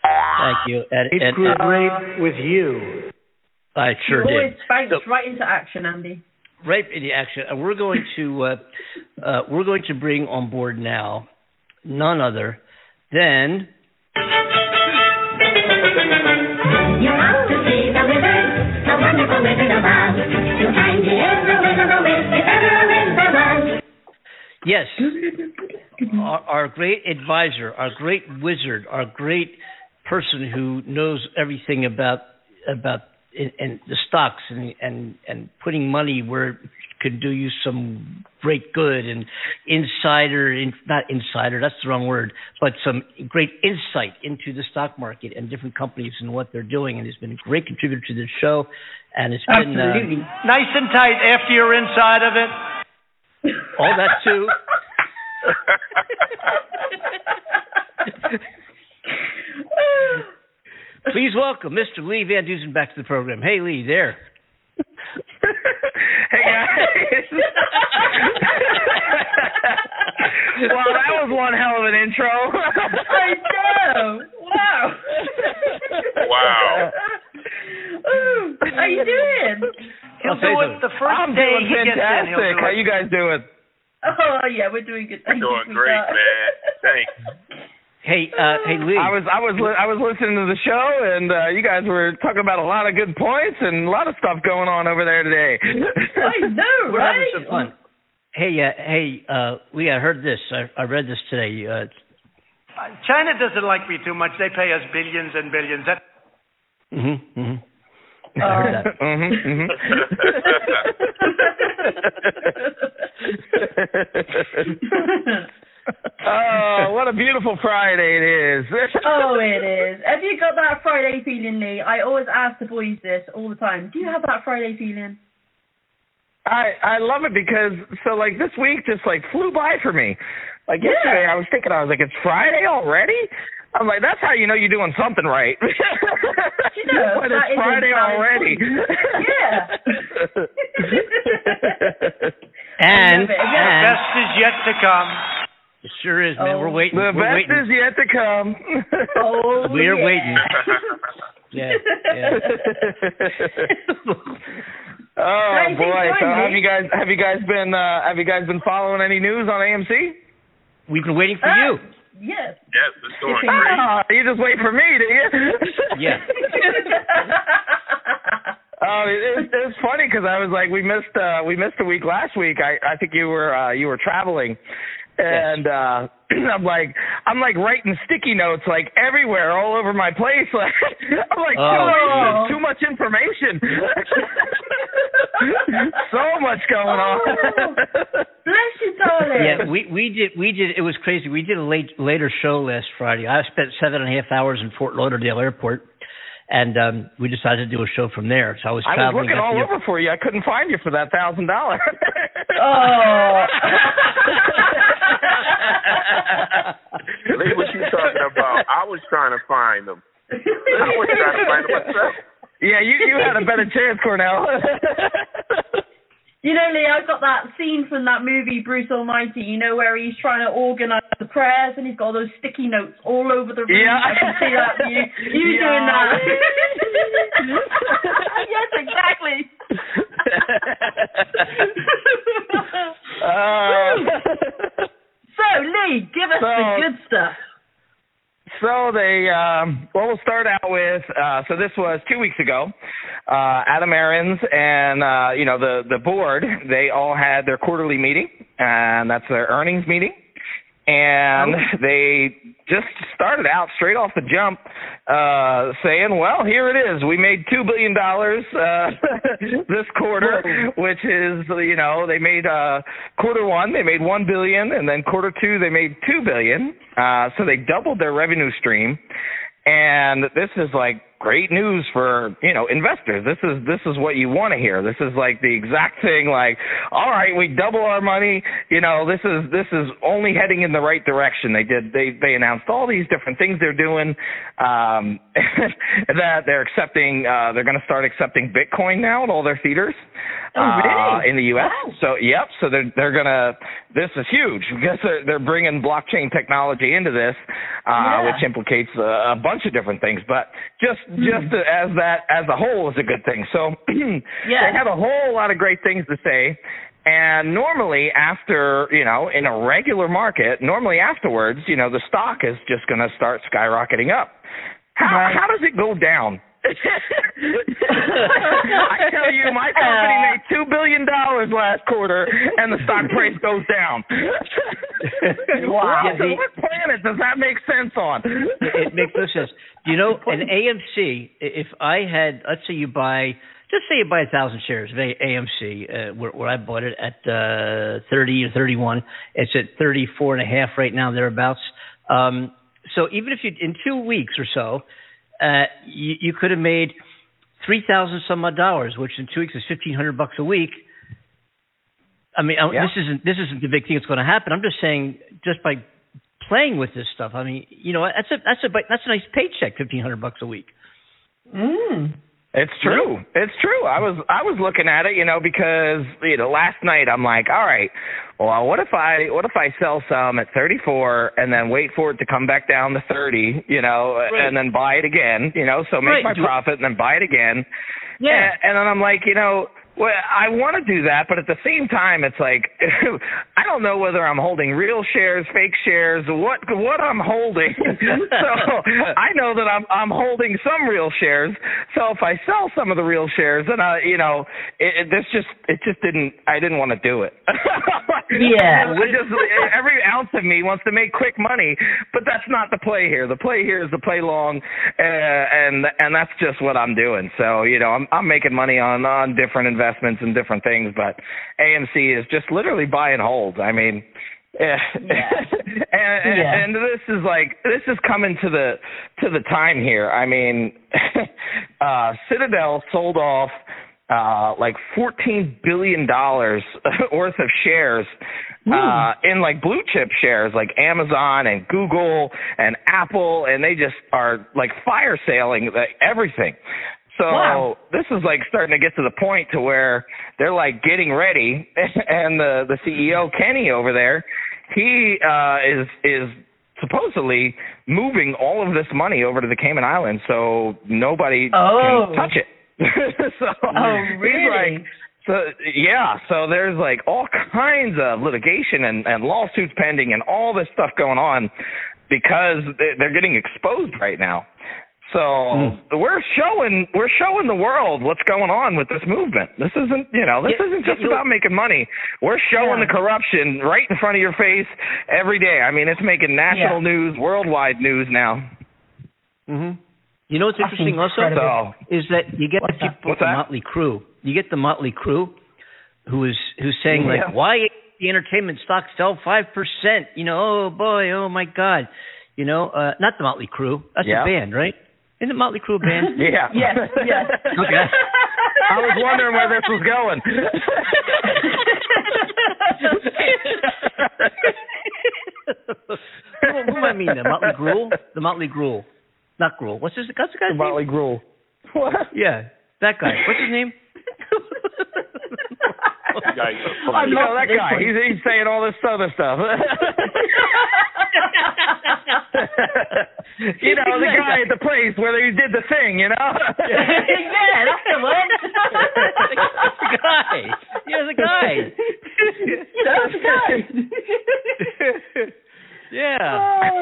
B: Thank you. And,
A: It
B: and,
A: grew
B: and
A: great with you.
B: I sure
D: you always
B: did.
D: bounce
B: So-
D: right into action, Andy.
B: Right in the action. And we're going to uh, uh, we're going to bring on board now none other than
J: You to see the wizard, the wonderful wizard of Oz. To find he is the wizard of Wiz, if ever a wiz there was.
B: yes, our, our great advisor, our great wizard, our great person who knows everything about about and, and the stocks and and and putting money where it could do you some great good and insider in, not insider that's the wrong word but some great insight into the stock market and different companies and what they're doing and has been a great contributor to the show and it's been uh,
E: Nice and tight after you're inside of it.
B: all that too (laughs) (laughs) please welcome Mr. Lee Van Dusan back to the program hey Lee there (laughs)
K: hey guys. (laughs) well, that was one hell of an intro.
D: I know. Wow.
C: Wow.
D: Ooh, how you doing?
E: He'll
B: I'll say
E: do
B: so.
E: it the
B: first
K: I'm
B: day
K: doing
B: he gets in,
K: fantastic.
B: do
K: How
B: it.
K: you guys doing?
D: Oh yeah, we're doing good. Thank
C: Doing
D: you,
C: great,
D: sweetheart.
C: man. (laughs) Thanks.
B: Hey, uh, hey, Lee.
K: I was I was li- I was listening to the show, and uh, you guys were talking about a lot of good points and a lot of stuff going on over there today. (laughs)
D: I know,
B: We're
D: right?
B: having some fun. Hey, uh, hey, uh, Lee, I heard this. I, I read this today. Uh,
L: China doesn't like me too much. They pay us billions and billions. That
B: hmm hmm I heard that. (laughs)
K: Mhm, mhm. (laughs) oh, what a beautiful Friday it is. (laughs)
D: oh, it is. Have you got that Friday feeling, Lee? I always ask the boys this all the time. Do you have that Friday feeling?
K: I I love it because so like this week just like flew by for me. Like yesterday I was thinking I was like it's Friday already. I'm like that's how you know you're doing something right.
D: You (laughs) know,
K: when it's Friday already.
D: point. (laughs)
B: And,
D: love
L: the
B: and
L: best is yet to come.
B: It sure is, man.
D: Oh.
B: We're waiting.
K: the
B: We're
K: best
B: waiting.
K: is yet to come.
D: Oh, (laughs)
B: We're
D: yeah.
B: waiting. (laughs) Yeah, yeah.
K: oh
D: Anything
K: boy! So
D: fun,
K: have you guys have you guys been uh, have you guys been following any news on AMC?
B: We've been waiting for
D: Ah,
B: you.
D: Yes.
C: Yes, it's doing
D: Shipping.
C: great.
K: Oh, you just wait for me, do you? (laughs)
B: Yeah.
K: Oh, it, it, it's funny because I was like, we missed uh we missed a week last week. I I think you were uh you were traveling, and uh (clears throat) I'm like I'm like writing sticky notes like everywhere, all over my place. Like (laughs) I'm like,
B: Oh,
K: oh,
D: geez.
K: too much information, (laughs) so much going on.
D: Bless you, darling.
B: Yeah, we we did we did it was crazy. We did a late later show last Friday. I spent seven and a half hours in Fort Lauderdale Airport, and um we decided to do a show from there. So I was
K: I was looking all over for you. I couldn't find you for that thousand dollars.
D: Oh. (laughs)
C: Lee, what you talking about? I was trying to find them. I was trying to find them myself.
K: Yeah, you you had a better chance, Cornell. (laughs)
D: You know, Lee, I've got that scene from that movie, Bruce Almighty, you know, where he's trying to organize the prayers and he's got all those sticky notes all over the room.
K: Yeah.
D: I can see that. You, you (laughs)
K: Yeah.
D: doing that. (laughs) yes, exactly. (laughs)
K: Uh,
D: so, Lee, give us the good stuff.
K: So they, um, well, we'll start out with. Uh, so this was two weeks ago. Uh, Adam Aarons and uh, you know the the board. They all had their quarterly meeting, and that's their earnings meeting. And (laughs) they just started out straight off the jump, uh, saying, "Well, here it is. We made two billion dollars uh, (laughs) this quarter, which is, you know, they made uh, quarter one, they made one billion, and then quarter two, they made two billion. Uh, so they doubled their revenue stream, and this is like great news for you know investors. This is this is what you want to hear. This is like the exact thing. Like, all right, we double our money. You know, this is this is only heading in the right direction. They did they they announced all these different things they're doing. Um, (laughs) that they're accepting. Uh, they're going to start accepting Bitcoin now at all their theaters.
D: Oh, really?
K: Uh, in the U.S. So yep. So they're they're gonna. This is huge because they're they're bringing blockchain technology into this, uh,
D: Yeah.
K: which implicates a, a bunch of different things. But just just mm-hmm. as that as a whole is a good thing. So (clears throat)
D: Yeah.
K: they have a whole lot of great things to say. And normally after, you know, in a regular market, normally afterwards, you know, the stock is just going to start skyrocketing up. How
D: Right.
K: how does it go down? I tell you, my company made two billion dollars last quarter, and the stock price goes down. (laughs)
D: Wow.
K: What, what planet does that make sense on?
B: it makes no sense. You know (laughs) an AMC? If I had, let's say you buy, just say you buy a thousand shares of AMC, uh, where, where I bought it at uh, thirty or thirty-one. It's at thirty-four and a half right now, thereabouts. Um, so even if you, in two weeks or so, uh, you, you could have made three thousand some odd dollars, which in two weeks is fifteen hundred bucks a week. I mean, I-
K: Yeah.
B: this isn't this isn't the big thing that's going to happen. I'm just saying, just by playing with this stuff. I mean, you know, that's a that's a that's a nice paycheck, fifteen hundred bucks a week.
D: Mm.
K: It's true. It's true. I was I was looking at it, you know, because you know last night I'm like, all right, well, what if I what if I sell some at 34 and then wait for it to come back down to 30, you know,
B: Right.
K: and then buy it again, you know, so make
B: Right.
K: my profit and then buy it again.
B: Yeah.
K: And, and then I'm like, you know, Well, I want to do that, but at the same time, it's like (laughs) I don't know whether I'm holding real shares, fake shares, what what I'm holding. (laughs) so I know that I'm I'm holding some real shares. So if I sell some of the real shares, then I, you know, it, it, this just it just didn't. I didn't want to do it. (laughs)
D: Yeah.
K: Just every ounce of me wants to make quick money, but that's not the play here. The play here is to play long, uh, and and that's just what I'm doing. So you know, I'm I'm making money on on different investments investments and different things, but AMC is just literally buy and hold. I mean, (laughs) yeah. and,
D: Yeah.
K: and this is like this is coming to the to the time here. I mean, (laughs) uh Citadel sold off uh like 14 billion dollars (laughs) worth of shares uh in like blue chip shares like Amazon and Google and Apple and they just are like fire sailing like, everything. So
D: Wow.
K: this is like starting to get to the point to where they're like getting ready (laughs) and the the CEO Kenny over there, he uh is is supposedly moving all of this money over to the Cayman Islands so nobody
D: Oh.
K: can touch it. (laughs) so
D: Oh, really?
K: like so yeah, so there's like all kinds of litigation and, and lawsuits pending and all this stuff going on because they- they're getting exposed right now. So we're showing we're showing the world what's going on with this movement. This isn't you know this
B: Yeah,
K: isn't just about making money. We're showing
D: Yeah.
K: the corruption right in front of your face every day. I mean, it's making national
D: Yeah.
K: news, worldwide news now.
B: hmm You know what's interesting also
D: incredible.
K: So
B: is that you get
D: What's
B: the people
K: What's
B: the? Motley Crew. You get the Motley Crew, who is who's saying like,
K: Yeah.
B: why the entertainment stocks fell five percent? You know, oh boy, oh my god. You know, uh, not the Motley Crew. That's
K: Yeah.
B: a band, right? Isn't the Motley Crue a band? (laughs)
K: yeah,
D: Yes, yes.
B: Okay. (laughs)
K: I was wondering where this was going.
B: who, who am I mean? The Motley Gruel? The Motley Gruel. Not Gruel. What's his? What's the guy's name?
K: Motley Gruel. What?
B: Yeah, that guy. What's his name? (laughs)
D: I'm
K: know that guy. He's he's saying all this other stuff. (laughs) you know the guy at the place where he did the thing. You know.
D: yeah, that's the one.
B: The guy. Yeah, the guy.
D: That's the guy.
B: yeah.
D: Oh.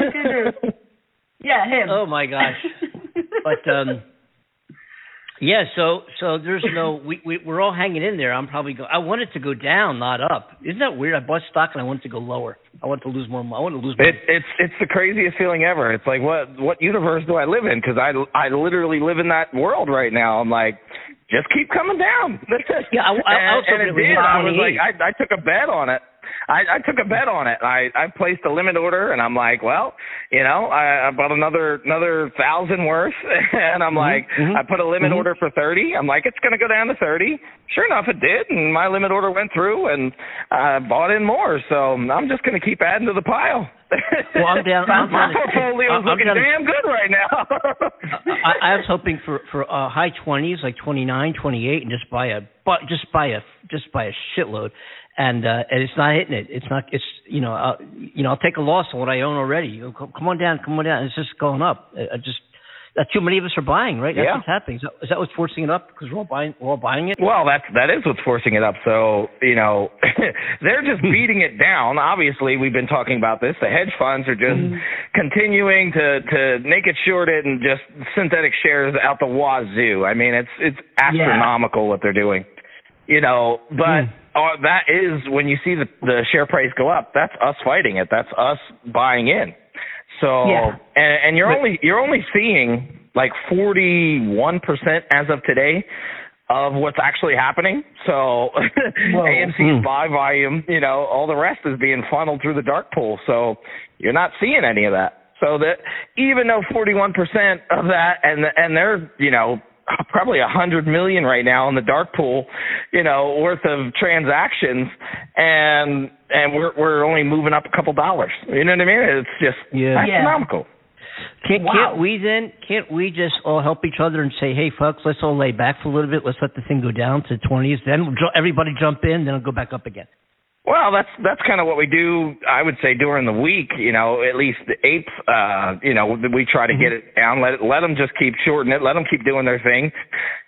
D: Yeah, him.
B: Oh my gosh. But um yeah, so so there's no we, we we're all hanging in there. I'm probably go I want it to go down, not up. Isn't that weird? I bought stock and I want it to go lower. I want to lose more money. I want to lose more.
K: It, it's it's the craziest feeling ever. It's like what what universe do I live in? Because I I literally live in that world right now. I'm like, just keep coming down. (laughs)
B: Yeah, I- I- I
K: and,
B: was hoping
K: and
B: it
K: did. I was like, I I took a bet on it. I, I took a bet on it. I I placed a limit order, and I'm like, well, you know, I, I bought another another thousand worth, (laughs) and I'm like,
B: mhm,
K: I put a limit
B: mhm.
K: order for thirty. I'm like, it's gonna go down to thirty. Sure enough, it did, and my limit order went through, and I bought in more. So I'm just gonna keep adding to the pile.
B: Well, I'm down- (laughs) I'm
K: my portfolio's
B: I'm
K: looking
B: down
K: damn good right now. (laughs)
B: I, I was hoping for for uh, high 20s, like 29, 28, and just buy a but just buy a just buy a shitload, and uh, and it's not hitting it. It's not. It's you know uh, you know I'll take a loss on what I own already. You know, come, on down, come on down. It's just going up. I, just that too many of us are buying, right? That's
K: Yeah.
B: what's happening. Is that, is that what's forcing it up? Because we're all buying, we're all buying it.
K: Well, that's that is what's forcing it up. So you know, (laughs) they're just (laughs) beating it down. Obviously, we've been talking about this. The hedge funds are just continuing to to naked short it and just synthetic shares out the wazoo. I mean, it's it's astronomical what they're doing. You know, but uh, that is when you see the the share price go up. That's us fighting it. That's us buying in. So
D: Yeah.
K: and, and you're
B: But-
K: only you're only seeing like 41% as of today of what's actually happening. So (laughs) AMC's buy volume, you know, all the rest is being funneled through the dark pool. So you're not seeing any of that. So that even though 41% of that and and they're, you know, probably a hundred million right now in the dark pool, you know, worth of transactions, and and we're we're only moving up a couple dollars. You know what I mean? It's just
B: Yeah.
D: Yeah.
K: astronomical.
B: Can't
D: Wow.
B: can't we then? Can't we just all help each other and say, hey, folks, let's all lay back for a little bit. Let's let the thing go down to 20s. Then ju- everybody jump in. Then it'll go back up again.
K: Well, that's that's kind of what we do. I would say during the week, you know, at least the eighth, uh, you know, we try to get it down. Let it, let them just keep shorting it. Let them keep doing their thing,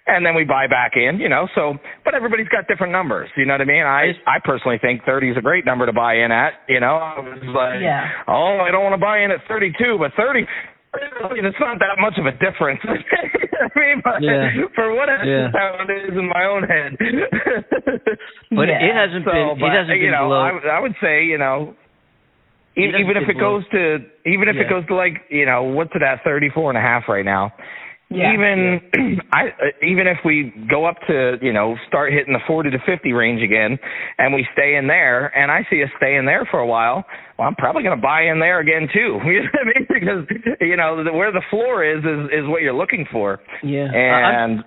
K: and then we buy back in, you know. So, but everybody's got different numbers. You know what I mean? I I personally think 30 is a great number to buy in at. You know, I was like,
D: Yeah.
K: oh, I don't want to buy in at 32, but 30. I mean, it's not that much of a difference. (laughs) I mean, but
B: Yeah.
K: for what
B: Yeah.
K: how it is in my own head. (laughs)
B: But it hasn't
K: So,
B: been.
K: but,
B: it hasn't
K: you
B: been
K: know,
B: below.
K: I, would- I would say, you know, e- even if it goes to, even if
B: Yeah.
K: it goes to like, you know, what's it at, thirty-four and a half right now.
D: Yeah.
K: Even, (clears throat) I, uh, even if we go up to, you know, start hitting the forty to fifty range again, and we stay in there, and I see us staying there for a while, well, I'm probably going to buy in there again too. (laughs) You know what I mean? Because you know the, where the floor is is is what you're looking for.
B: Yeah. I- I'm-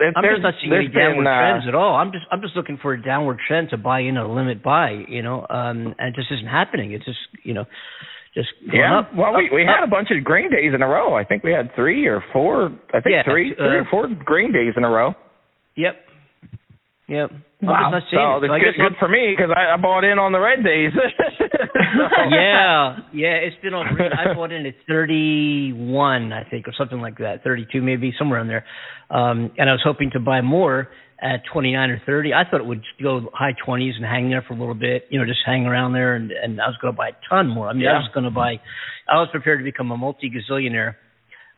K: And
B: I'm
K: there's,
B: just not seeing any downward
K: been, uh,
B: trends at all. I'm just I'm just looking for a downward trend to buy in a limit buy, you know, um, and it just isn't happening. It's just you know, just
K: Yeah.
B: up.
K: well, we
B: up,
K: we
B: up.
K: had a bunch of green days in a row. I think we had three or four. I think
B: Yeah,
K: three,
B: uh,
K: three or four green days in a row.
B: Yep. Yep.
K: Wow.
B: seeing
K: So it's
B: I
K: good, good for me because I, I bought in on the red days. (laughs) (laughs)
B: yeah, yeah, it's been on. Green I bought in at 31, I think, or something like that, 32 maybe, somewhere in there. Um, and I was hoping to buy more at 29 or 30. I thought it would go high 20s and hang there for a little bit, you know, just hang around there. And, and I was going to buy a ton more. I mean, I was going to buy. I was prepared to become a multi gazillionaire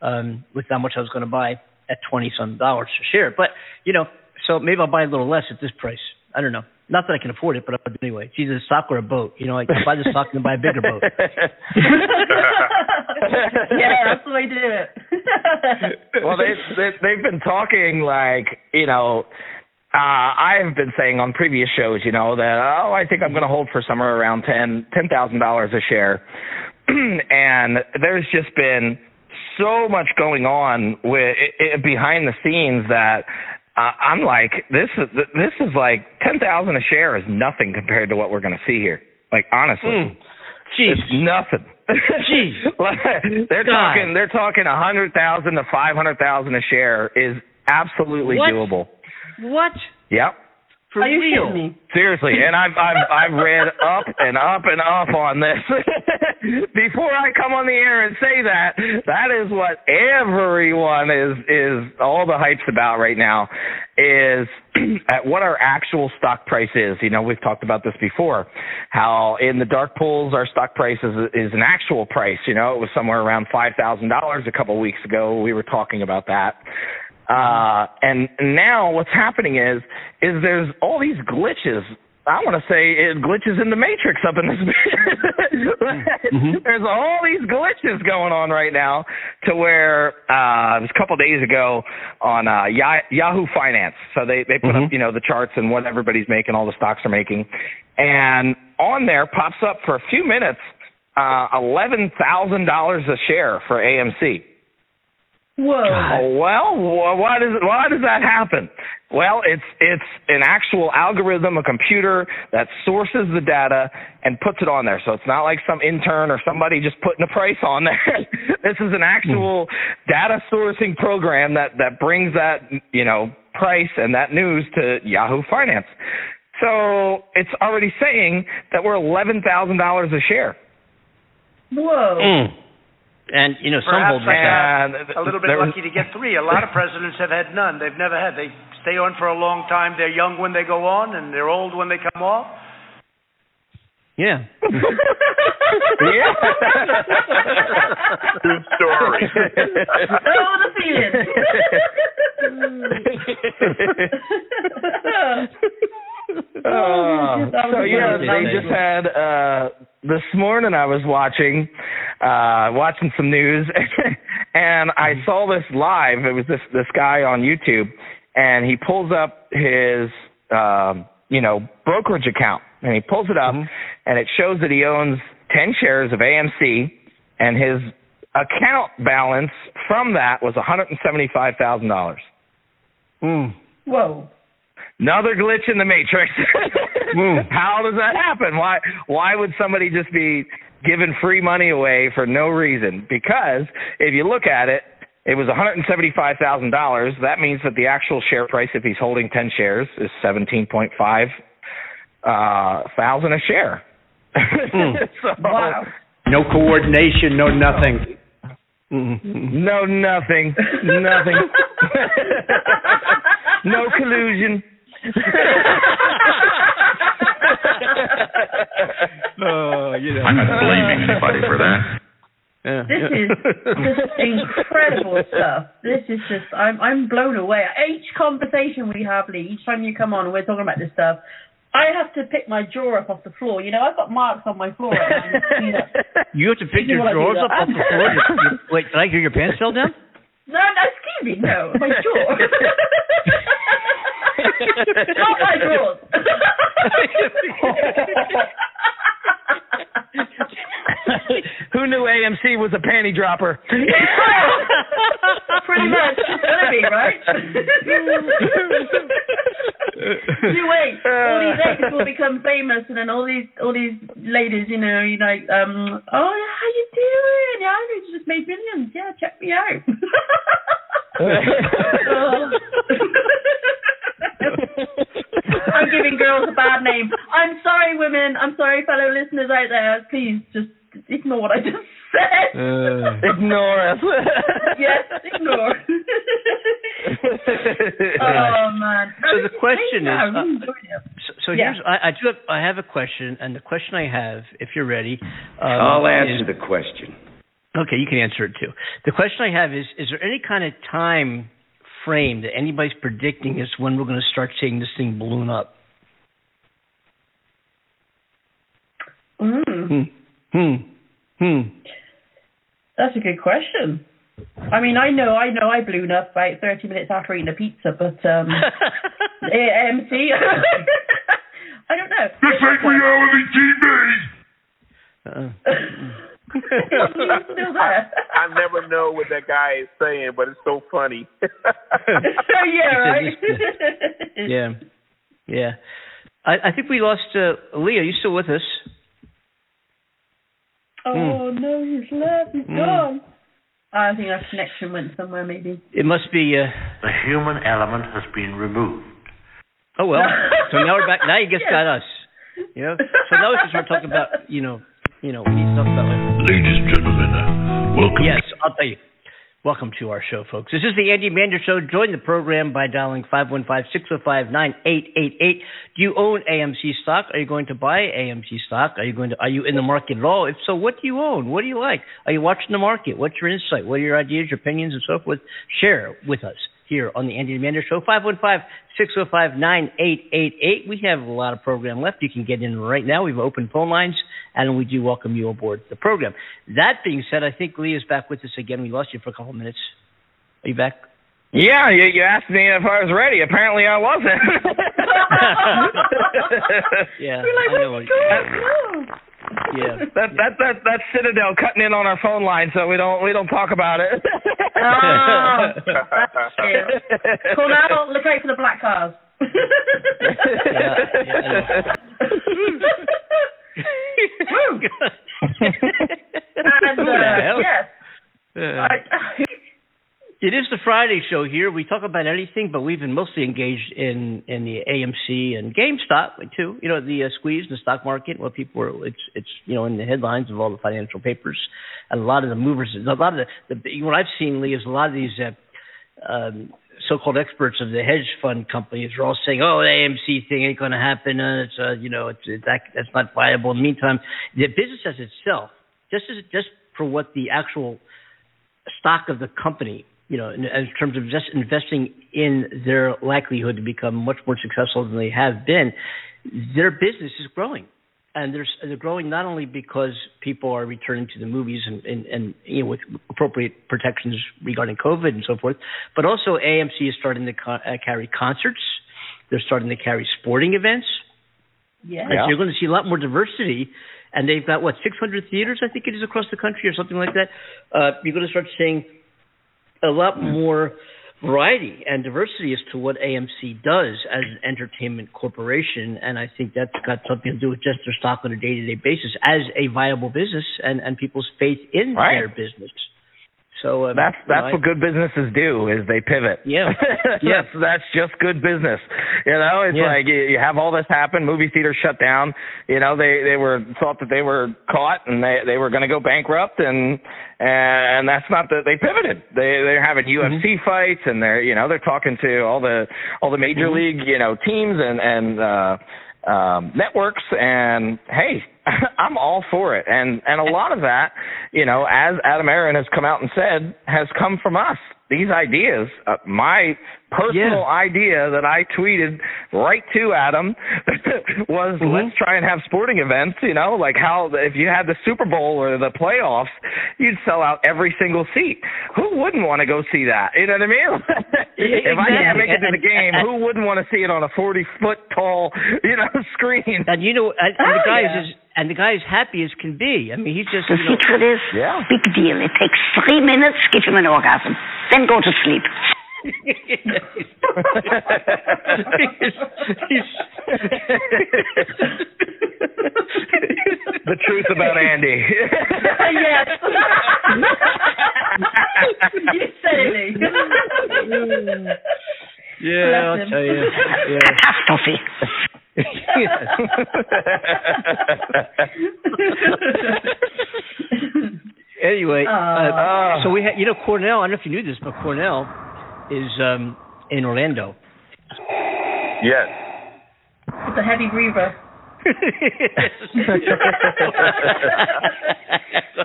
B: um, with how much I was going to buy at 20 some dollars a share. But you know, so maybe I'll buy a little less at this price. I don't know. Not that I can afford it, but I'll do it anyway. It's either a stock or a boat. You know, I can buy the stock and buy a bigger boat. (laughs)
D: yeah, that's the way to do it. (laughs)
K: well, they, they they've been talking like you know. Uh, I have been saying on previous shows, you know, that oh, I think I'm going to hold for somewhere around ten ten thousand dollars a share, (clears throat) and there's just been so much going on with it, behind the scenes that uh, I'm like, this is this is like ten thousand a share is nothing compared to what we're going to see here. Like honestly,
B: Jeez.
K: it's nothing.
B: Jeez. (laughs)
K: they're
B: God.
K: talking they're talking a hundred thousand to five hundred thousand a share is absolutely
B: What?
K: doable.
B: What?
K: Yep.
B: For
D: Are you
B: real?
D: kidding me?
K: Seriously, and I've I've I've read up and up and up on this. (laughs) Before I come on the air and say that, that is what everyone is is all the hype's about right now is (clears throat) at what our actual stock price is. You know, we've talked about this before. How in the dark pools our stock price is is an actual price. You know, it was somewhere around five thousand dollars a couple of weeks ago. We were talking about that. Uh, and now what's happening is, is there's all these glitches. I want to say it glitches in the matrix up in this. (laughs) (laughs) There's all these glitches going on right now to where uh, it was a couple of days ago on uh, Yahoo Finance. So they they put up you know the charts and what everybody's making, all the stocks are making, and on there pops up for a few minutes uh, eleven thousand dollars a share for AMC.
D: Whoa.
K: Oh, well, why does why does that happen? Well, it's it's an actual algorithm, a computer that sources the data and puts it on there. So it's not like some intern or somebody just putting a price on there. (laughs) this is an actual data sourcing program that that brings that you know price and that news to Yahoo Finance. So it's already saying that we're eleven thousand dollars a share.
D: Whoa.
B: Mm. And you know, some
L: Perhaps
B: hold back out.
K: And
L: a little bit lucky to get three. A lot of presidents have had none. They've never had. They stay on for a long time. They're young when they go on, and they're old when they come off.
B: Yeah.
K: yeah.
C: True story.
D: Oh, the (laughs) (laughs) (laughs)
K: Uh, so yeah,
D: good
K: they just had uh this morning I was watching uh watching some news (laughs) and I saw this live. It was this this guy on YouTube and he pulls up his um you know brokerage account and he pulls it up and it shows that he owns 10 shares of AMC and his account balance from that was $175,000.
B: Mm.
D: Whoa.
K: Another glitch in the matrix. (laughs) How does that happen? Why why would somebody just be giving free money away for no reason? Because if you look at it, it was $175,000. That means that the actual share price if he's holding 10 shares is 17.5 uh thousand a share. (laughs) so,
D: Wow.
A: No coordination, no nothing.
K: No nothing. nothing. (laughs) no collusion.
B: Oh, you know.
H: I'm not blaming anybody for that.
D: This is just incredible stuff. This is just I'm I'm blown away. Each conversation we have, Lee, each time you come on we're talking about this stuff, I have to pick my drawer up off the floor. You know, I've got marks on my floor. You. (laughs)
B: You have to pick
D: You
B: your
D: know what I do
B: drawers up off the floor. You- (laughs) Wait, did I hear your pants fell down?
D: No, no, excuse me, no, my drawer. (laughs) Not my drawers.
K: Who knew AMC was a panty dropper?
D: Pretty much, be right. you wait, all these ladies will become famous, and then all these all these ladies, you know, you like, um, oh, how you doing? Yeah, I just made millions. Yeah, check me out. (laughs) (laughs) (laughs) I'm giving girls a bad name. I'm sorry, women. I'm sorry, fellow listeners out there. Please just ignore what I just said.
K: Ignore us. (laughs)
D: yes, ignore. (laughs) oh man.
B: So the question is, uh. So, so
D: Yeah.
B: here's I, I do have I have a question, and the question I have, if you're ready, um,
I: I'll answer
B: is-
I: the question.
B: Okay, you can answer it too. The question I have is: Is there any kind of time frame that anybody's predicting as when we're going to start seeing this thing balloon up?
D: Mm,
B: Hmm. Hmm. Hmm.
D: that's a good question. I mean, I know, I know, I blew up about 30 minutes after eating a pizza, but um, (laughs) AMC, (laughs) I don't know.
H: This ain't reality TV.
B: Uh,
D: He's still there.
C: I never know what that guy is saying, but it's so funny. (laughs)
D: yeah, right.
B: yeah. Yeah. I, I think we lost uh, Lee. Are you still with us?
D: Oh no, he's left. He's
B: Mm.
D: gone. I think our connection went somewhere, maybe.
B: It must be. Uh,
M: The human element has been removed.
B: oh well. (laughs) so now we're back. Now you just
D: Yeah.
B: got us. You know. So now we can start talking about you know you know we need to like,
H: Ladies and gentlemen, uh, welcome.
B: Yes, I'll tell you. Welcome to our show, folks. This is the Andy Mander Show. Join the program by dialing 515-605-9888. Do you own AMC stock? Are you going to buy AMC stock? Are you going to? Are you in the market at all? If so, what do you own? What do you like? Are you watching the market? What's your insight? What are your ideas, your opinions, and so forth? Share with us here on the Andy Mander Show. 515-605-9888. We have a lot of program left. You can get in right now. We've opened phone lines, and we do welcome you aboard the program. That being said, I think Lee is back with us again. We lost you for a couple of minutes. Are you back?
K: Yeah, you, you asked me if I was ready. Apparently, I wasn't. (laughs) (laughs)
B: Yeah.
D: We're like,
B: I know.
D: Where's he going? No.
B: Yeah. (laughs)
K: That that that that's Citadel cutting in on our phone line, so we don't we don't talk about it.
D: That's (laughs) cute. (laughs) Cool now, look out for the black cars.
B: Yeah, yeah,
D: and, uh, yes,
B: Uh,
D: I,
B: It is the Friday show here. We talk about anything, but we've been mostly engaged in in the AMC and GameStop too. You know, the uh, squeeze in the stock market. What people are, it's it's you know in the headlines of all the financial papers, and a lot of the movers. A lot of the, the what I've seen, Lee, is a lot of these. Uh, um, so-called experts of the hedge fund companies are all saying, "Oh, the AMC thing ain't going to happen. Uh, it's uh, you know, it's, that that's not viable." In the meantime, the business as itself, just as just for what the actual stock of the company, you know, in, in terms of just investing in their likelihood to become much more successful than they have been, their business is growing. And they're, they're growing not only because people are returning to the movies and, and, and you know with appropriate protections regarding COVID and so forth, but also AMC is starting to co- uh, carry concerts. They're starting to carry sporting events.
D: yeah.
B: And so you're going to see a lot more diversity. And they've got what 600 theaters, I think it is across the country, or something like that. Uh, you're going to start seeing a lot mm. more variety and diversity as to what AMC does as an entertainment corporation, and I think that's got something to do with just their stock on a day-to-day basis as a viable business and and people's faith in
K: Right.
B: their business. So uh,
K: That's
B: you know,
K: that's
B: I-
K: what good businesses do is they pivot.
B: Yeah. (laughs) Yeah.
K: that's that's just good business. You know, it's
B: Yeah.
K: like you, you have all this happen, movie theaters shut down. You know, they they were thought that they were caught and they they were going to go bankrupt and and that's not that they pivoted. They they're having
B: Mm-hmm.
K: UFC fights and they're you know they're talking to all the all the major
B: Mm-hmm.
K: league you know teams and and uh um networks and hey (laughs) I'm all for it. And and a lot of that you know as Adam Aron has come out and said has come from us. These ideas uh, my personal idea that I tweeted right to Adam (laughs) was
B: Mm-hmm.
K: let's try and have sporting events you know like how if you had the Super Bowl or the playoffs you'd sell out every single seat who wouldn't want to go see that you know what I mean (laughs) if I can't make it to the game who wouldn't want to see it on a 40 foot tall you know (laughs) screen
B: And you know, and, and the
K: Oh,
B: guy
K: yeah.
B: is and the guy is happy as can be. I mean, he's just
N: The
B: you know,
N: secret is yeah. big deal. It takes three minutes, give him an orgasm, then go to sleep.
K: The truth about Andy
D: yes. you said it,
B: Yeah,
D: Bless
B: I'll
D: him.
B: tell you. Yeah.
N: Catastrophe.
B: anyway, uh,
D: Aw.
B: so we had, you know, Cornell. I don't know if you knew this, but Cornell is um, in Orlando.
C: Yes.
D: It's a heavy breather.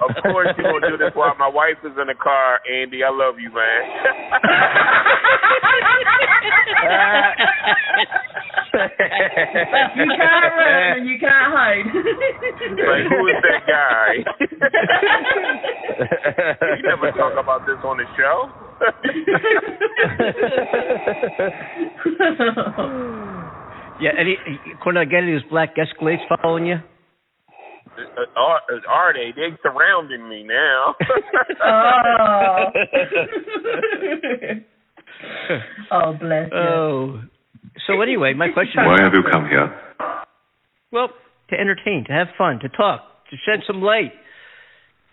C: Of course you're gonna do this while my wife is in the car, Andy. I love you, man.
D: you can't run and you can't hide.
C: like who is that guy? you never talk about this on the show. (laughs)
B: yeah, any Cornell, get any of those black Escalades following you?
C: Uh, are, are they? They surrounding me now. (laughs)
D: oh. oh, bless you.
B: Oh. So anyway, my question.
H: Why have you come here?
B: Well, to entertain, to have fun, to talk, to shed some light.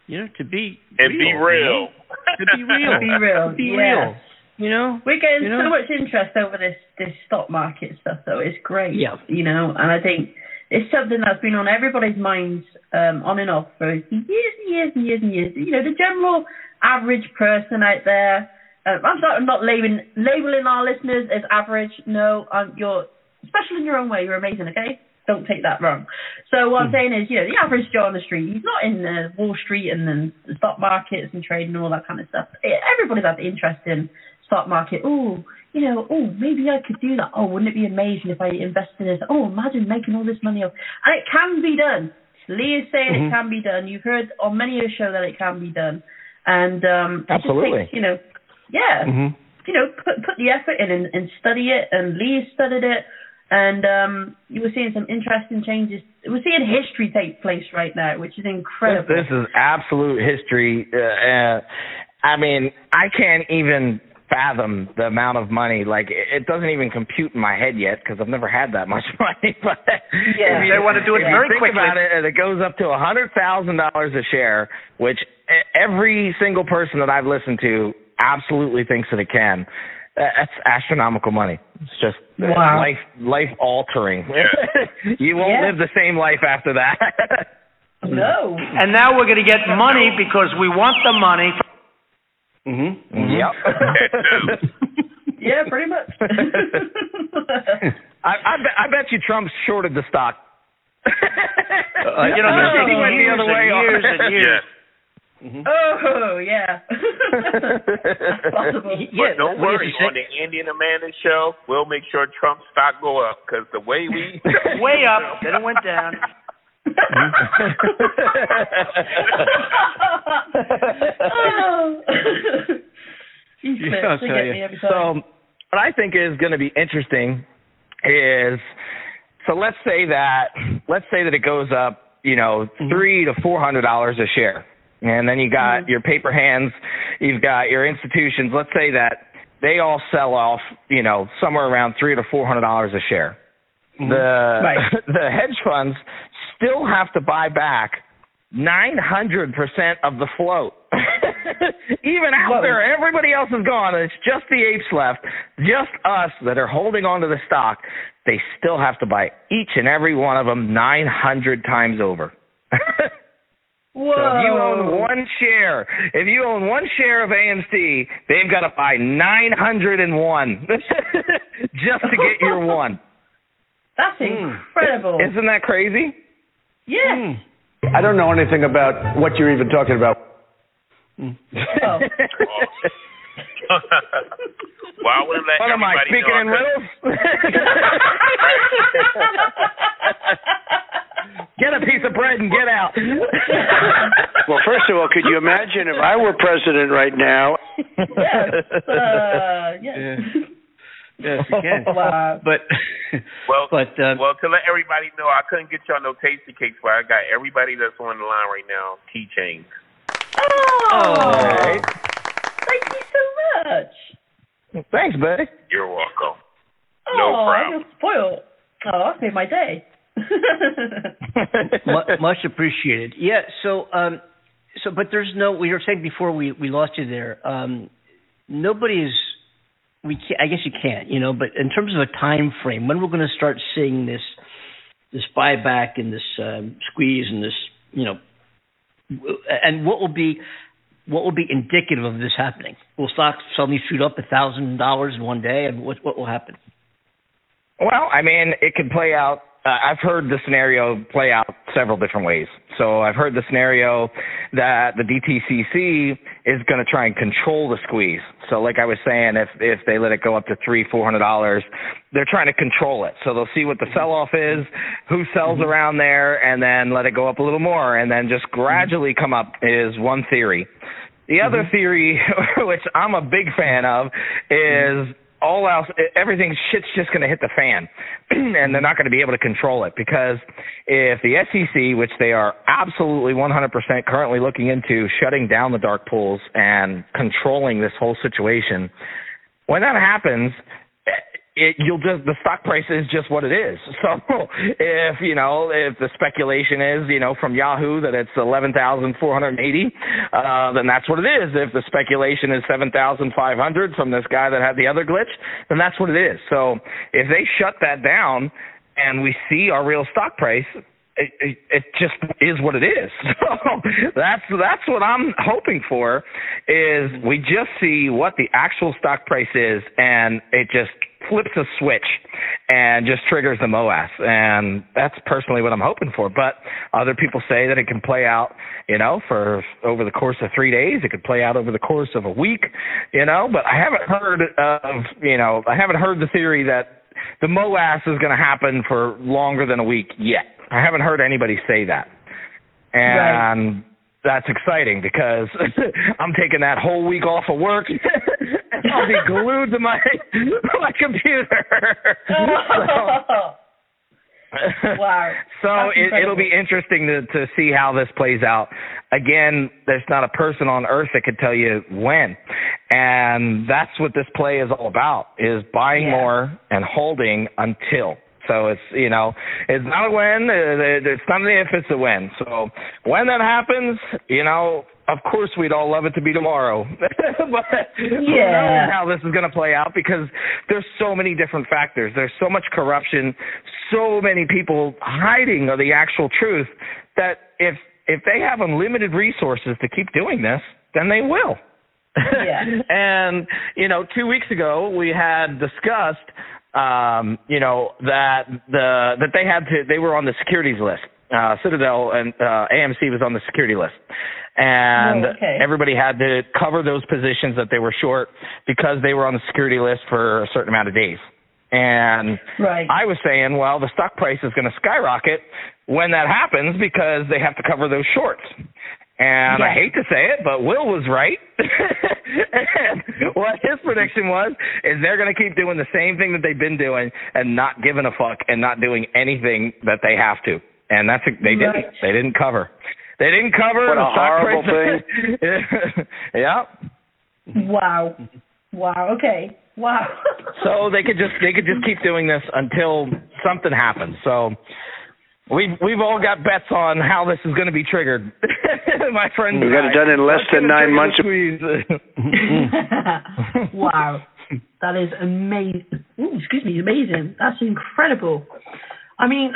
B: You know, to be
C: and be real. Eh?
B: To be real.
D: Be real.
B: To be
D: yeah.
B: real. You know,
D: We're getting
B: You know?
D: so much interest over this this stock market stuff, though. It's great.
B: Yeah.
D: You know, and I think it's something that's been on everybody's minds, um, on and off for years and years and years and years. You know, the general average person out there. Um, I'm not, I'm not labeling labeling our listeners as average. No, um, you're special in your own way. You're amazing. Okay. Don't take that wrong. So what I'm saying is, you know, the average Joe on the street, he's not in the Wall Street and then the stock markets and trading and all that kind of stuff. Everybody's had the interest in stock market. Oh, you know, oh, maybe I could do that. Oh, wouldn't it be amazing if I invested in this? Oh, imagine making all this money off. And it can be done. Lee is saying
K: Mhm.
D: it can be done. You've heard on many a show that it can be done. And um,
K: Absolutely.
D: takes, you know, yeah,
K: Mhm.
D: you know, put put the effort in and, and study it. And Lee studied it, and um, you were seeing some interesting changes. We're seeing history take place right now, which is incredible.
K: This, this is absolute history. Uh, uh, I mean, I can't even fathom the amount of money. Like, it, it doesn't even compute in my head yet because I've never had that much (laughs) money. But
L: Yeah,
K: if you-
L: they want to do it
K: if you
L: very
K: think
L: quickly.
K: about it, and it goes up to a hundred thousand dollars a share, which e- every single person that I've listened to absolutely thinks that it can. That's astronomical money. It's just
D: Wow.
K: life life altering. (laughs) you won't
D: Yeah.
K: live the same life after that.
D: no.
L: And now we're going to get money because we want the money.
B: Mm-hmm.
K: Yep. (laughs)
D: Yeah, pretty much. (laughs)
K: I, I, bet, I bet you Trump's shorted the stock.
B: Uh,
L: you know,
K: Oh,
L: he
K: he went the
L: years
K: other
L: and
K: way.
L: years and (laughs) years.
D: oh yeah. Possible.
C: But don't worry,
B: did you say?
C: on the Andy and Amanda show, we'll make sure Trump's stock go up because the way we
L: Way up, then it went down.
D: Oh.
K: Yeah, I'll tell you.
D: me every time.
K: So, what I think is going to be interesting is so let's say that let's say that it goes up, you know, mm-hmm. three to four hundred dollars a share, and then you got mm-hmm. your paper hands, you've got your institutions. Let's say that they all sell off, you know, somewhere around three to four hundred dollars a share. Mm-hmm. The
D: Right. (laughs)
K: the hedge funds still have to buy back nine hundred percent of the float. (laughs) Even after everybody else is gone, and it's just the apes left, just us that are holding on to the stock. They still have to buy each and every one of them 900 times over.
D: Whoa. (laughs)
K: So if you own one share, if you own one share of AMC, they've got to buy 901 (laughs) just to get your one.
D: That's hmm. incredible.
K: Isn't that crazy?
D: Yeah.
A: I don't know anything about what you're even talking about.
D: Oh. (laughs)
C: well, I let
K: What am I speaking in riddles? (laughs) get a piece of bread and get out. (laughs)
O: Well, first of all, could you imagine if I were president right now?
D: yes. Uh, yes.
B: Yes, you can. (laughs)
D: Wow.
B: But (laughs)
C: Well,
B: but uh,
C: well, to let everybody know, I couldn't get y'all no tasty cakes, but I got everybody that's on the line right now keychains.
D: Oh. Thank you so much.
K: Thanks, buddy.
C: You're welcome.
D: Oh,
C: No
D: I
C: problem.
D: feel spoiled. Oh, that made my day. (laughs)
B: mu- much appreciated. Yeah. So, um, so, but there's no. We were saying before we we lost you there. Um, nobody is. We can't, I guess you can't, you know. But in terms of a time frame, when we're going to start seeing this, this buyback and this um, squeeze and this, you know, and what will be, what will be indicative of this happening? Will stocks suddenly shoot up a thousand dollars in one day, and what what will happen?
K: Well, I mean, it could play out. Uh, I've heard the scenario play out several different ways. So I've heard the scenario that the DTCC is going to try and control the squeeze. So, like I was saying, if if they let it go up to three, four hundred dollars, they're trying to control it. So they'll see what the sell-off is, who sells mm-hmm. around there, and then let it go up a little more, and then just mm-hmm. gradually come up is one theory. The other mm-hmm. theory, (laughs) which I'm a big fan of, is all else, everything shit's just going to hit the fan, (clears throat) and they're not going to be able to control it because if the SEC, which they are absolutely 100% currently looking into, shutting down the dark pools and controlling this whole situation, when that happens, it, you'll just the stock price is just what it is. (laughs) So if you know if the speculation is you know from Yahoo that it's eleven thousand four hundred eighty, uh, then that's what it is. If the speculation is seven thousand five hundred from this guy that had the other glitch, then that's what it is. So if they shut that down and we see our real stock price. It, it, it just is what it is. (laughs) So that's that's what I'm hoping for is we just see what the actual stock price is and it just flips a switch and just triggers the MOAS. And that's personally what I'm hoping for. But other people say that it can play out, you know, for over the course of three days. It could play out over the course of a week, you know. But I haven't heard of, you know, I haven't heard the theory that the MOAS is going to happen for longer than a week yet. I haven't heard anybody say that. And that's exciting because (laughs) I'm taking that whole week off of work (laughs) I'll be glued to my (laughs) my computer. (laughs)
D: wow. (laughs)
K: So it, it'll be interesting to to see how this plays out. Again, there's not a person on earth that could tell you when, and that's what this play is all about: is buying more and holding until. So it's you know it's not a when, uh, it's not an if, it's a when. So when that happens, you know, of course we'd all love it to be tomorrow, (laughs) but who
D: Yeah.
K: knows how this is going to play out because there's so many different factors. There's so much corruption, so many people hiding the actual truth that if if they have unlimited resources to keep doing this, then they will.
D: Yeah. (laughs)
K: and you know, two weeks ago we had discussed, um, you know, that the that they had to they were on the securities list. Uh, Citadel and uh, AMC was on the security list, and
D: Oh, okay.
K: everybody had to cover those positions that they were short because they were on the security list for a certain amount of days. And
D: Right.
K: I was saying, well, the stock price is going to skyrocket when that happens because they have to cover those shorts. And I hate to say it, but Will was right. and (laughs) what his prediction was is they're going to keep doing the same thing that they've been doing and not giving a fuck and not doing anything that they have to. And that's they didn't. They didn't cover. They didn't cover.
O: What a horrible
K: price- (laughs) yeah.
D: Wow. Wow. Okay. Wow. (laughs)
K: So they could just they could just keep doing this until something happens. So We've we've all got bets on how this is going to be triggered. (laughs) My friend,
O: We got it done in less than nine months.
D: wow, that is amazing. Ooh, excuse me, amazing. That's incredible. I mean,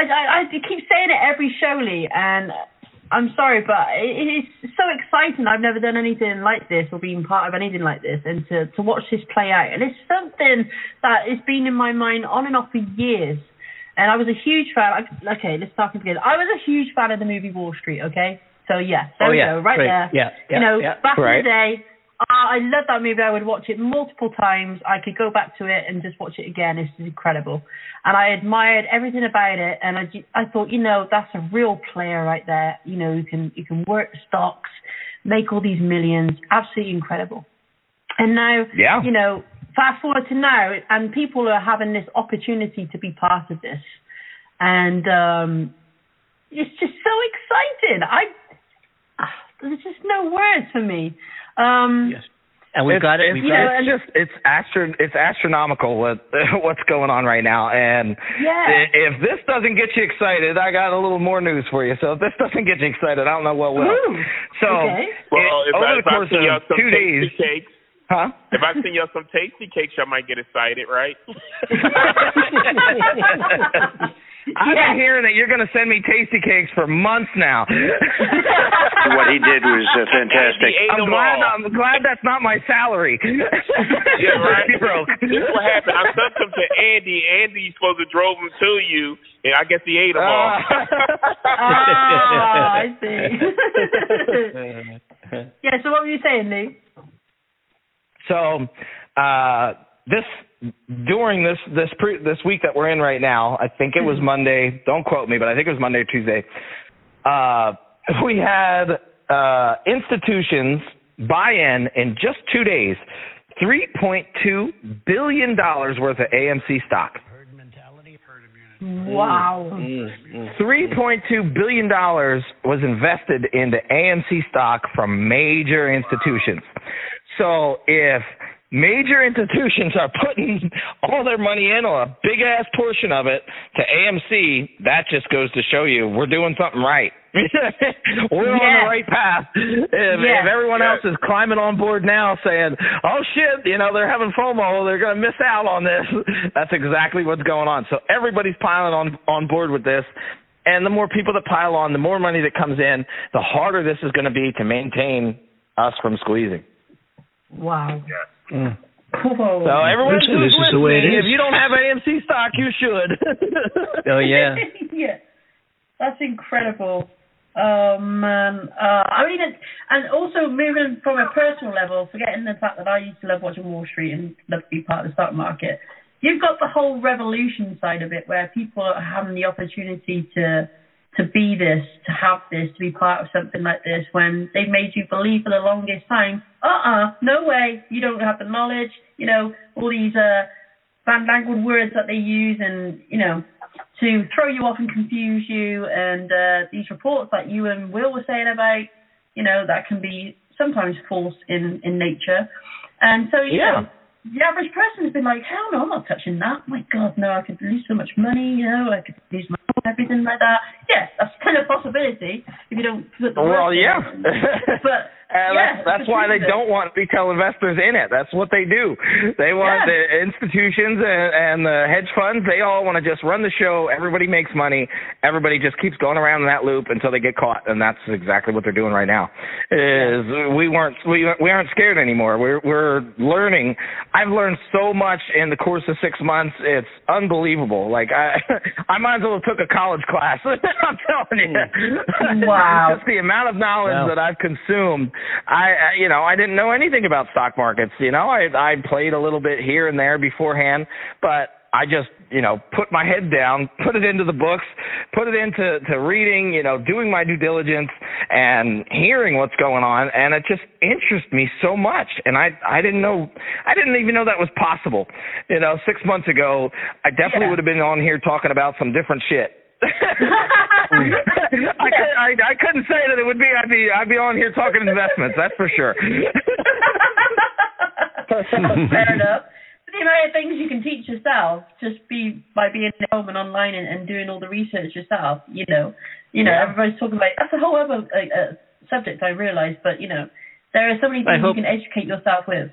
D: I, I, I keep saying it every show, Lee, and I'm sorry, but it's so exciting. I've never done anything like this or been part of anything like this, and to to watch this play out, and it's something that has been in my mind on and off for years. And I was a huge fan. I, okay, let's start again. I was a huge fan of the movie Wall Street. Okay, so yeah, there
B: Oh,
D: we
B: yeah.
D: go, right
B: Great.
D: there.
B: Yeah, yeah,
D: you know,
B: yeah.
D: back
K: Right.
D: in the day, I love that movie. I would watch it multiple times. I could go back to it and just watch it again. It's incredible, and I admired everything about it. And I, I thought, you know, that's a real player right there. You know, you can you can work stocks, make all these millions. Absolutely incredible. And now,
K: Yeah.
D: you know, fast forward to now, and people are having this opportunity to be part of this, and um, it's just so exciting. I ah, there's just no words for me. Um,
B: Yes. And we've
K: it's,
B: got it.
K: It's,
B: We've
D: You
B: got
D: know,
B: it.
K: it's just it's astro it's astronomical what (laughs) what's going on right now, and
D: Yeah.
K: if this doesn't get you excited, I got a little more news for you. So if this doesn't get you excited, I don't know what will.
D: Ooh,
K: So
D: okay.
C: Well,
K: it-
C: if I,
K: over
C: if
K: the course
C: y'all
K: of
C: some
K: two
C: tasty
K: days,
C: cakes,
K: huh?
C: if I send y'all some tasty cakes, y'all might get excited, right? (laughs) (laughs)
K: I've been hearing that you're going to send me tasty cakes for months now. (laughs)
O: What he did was uh, (laughs) fantastic.
C: Ate
K: I'm glad. I'm glad that's not my salary. (laughs)
C: Yeah, right.
K: Be broke.
C: This is what happened. I sent them to Andy. Andy supposed to drove them to you, and I guess he ate them all.
D: ah, I see. yeah. So what were you saying, Lee?
K: So uh, this during this this pre, this week that we're in right now, I think it was Monday. Don't quote me, but I think it was Monday or Tuesday. Uh, we had uh, institutions buy in in just two days, three point two billion dollars worth of AMC stock.
D: Wow.
K: Three point two billion dollars was invested into AMC stock from major institutions. So if major institutions are putting all their money in or a big ass portion of it to AMC, that just goes to show you we're doing something right. (laughs) we're on the right path. If,
D: Yes.
K: if everyone else is climbing on board now saying, oh shit, you know, they're having FOMO, they're going to miss out on this, (laughs) that's exactly what's going on. So everybody's piling on, on board with this. And the more people that pile on, the more money that comes in, the harder this is going to be to maintain us from squeezing.
D: Wow.
K: Mm.
D: Whoa.
K: So everyone
B: Listen,
K: who's
B: this is the way it
K: listening, if you don't have AMC stock, you should. (laughs)
B: Oh yeah. (laughs)
D: yeah, that's incredible. Oh man, uh, I mean, it, and also moving from a personal level, forgetting the fact that I used to love watching Wall Street and love to be part of the stock market. You've got the whole revolution side of it, where people are having the opportunity to to be this, to have this, to be part of something like this, when they've made you believe for the longest time, uh-uh, no way, you don't have the knowledge, you know, all these uh, fandangled words that they use, and you know, to throw you off and confuse you, and uh, these reports that you and Will were saying about, you know, that can be sometimes false in in nature, and so you
K: Yeah.
D: know, the average person has been like, hell no, I'm not touching that. My God, no, I could lose so much money, you know, I could lose my everything like that. Yeah, that's kind of a possibility if you don't put the
K: Well, yeah.
D: But
K: And
D: yeah,
K: that's that's why they don't want retail investors in it. That's what they do. They want
D: Yeah.
K: the institutions and, and the hedge funds. They all want to just run the show. Everybody makes money. Everybody just keeps going around in that loop until they get caught. And that's exactly what they're doing right now. Is we weren't we we aren't scared anymore. We're we're learning. I've learned so much in the course of six months. It's unbelievable. Like I (laughs) I might as well have took a college class. (laughs) I'm telling you. Hmm.
D: Wow. (laughs)
K: just the amount of knowledge
B: Wow.
K: that I've consumed. I, I you know I didn't know anything about stock markets. You know I I played a little bit here and there beforehand, but I just you know put my head down, (laughs) put it into the books, put it into to reading, you know, doing my due diligence and hearing what's going on, and it just interests me so much. And I I didn't know I didn't even know that was possible. You know, six months ago, I definitely
D: Yeah.
K: would have been on here talking about some different shit. I, could, I I couldn't say that it would be. I'd be I'd be on here talking investments. That's for sure. (laughs)
D: Fair enough. But the are things you can teach yourself just be by being at home and online and, and doing all the research yourself. You know, you know,
B: Yeah.
D: everybody's talking about that's a whole other uh, uh, subject. I realise, but you know, there are so many things
B: hope-
D: you can educate yourself with.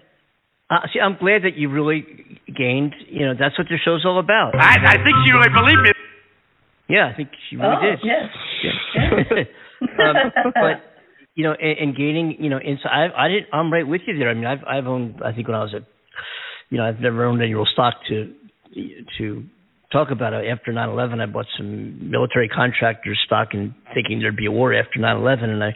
B: Uh, see, I'm glad that you really gained. You know, that's what the show's all about.
M: I, I think she really believed me.
B: Yeah, I think she really
D: oh,
B: did.
D: yes. (laughs)
B: um, but you know, and, and gaining, you know, inside. I, I did. I'm right with you there. I mean, I've I've owned. I think when I was a, you know, I've never owned any real stock to to talk about it. After 9/11, I bought some military contractors stock and thinking there'd be a war after 9/11, and I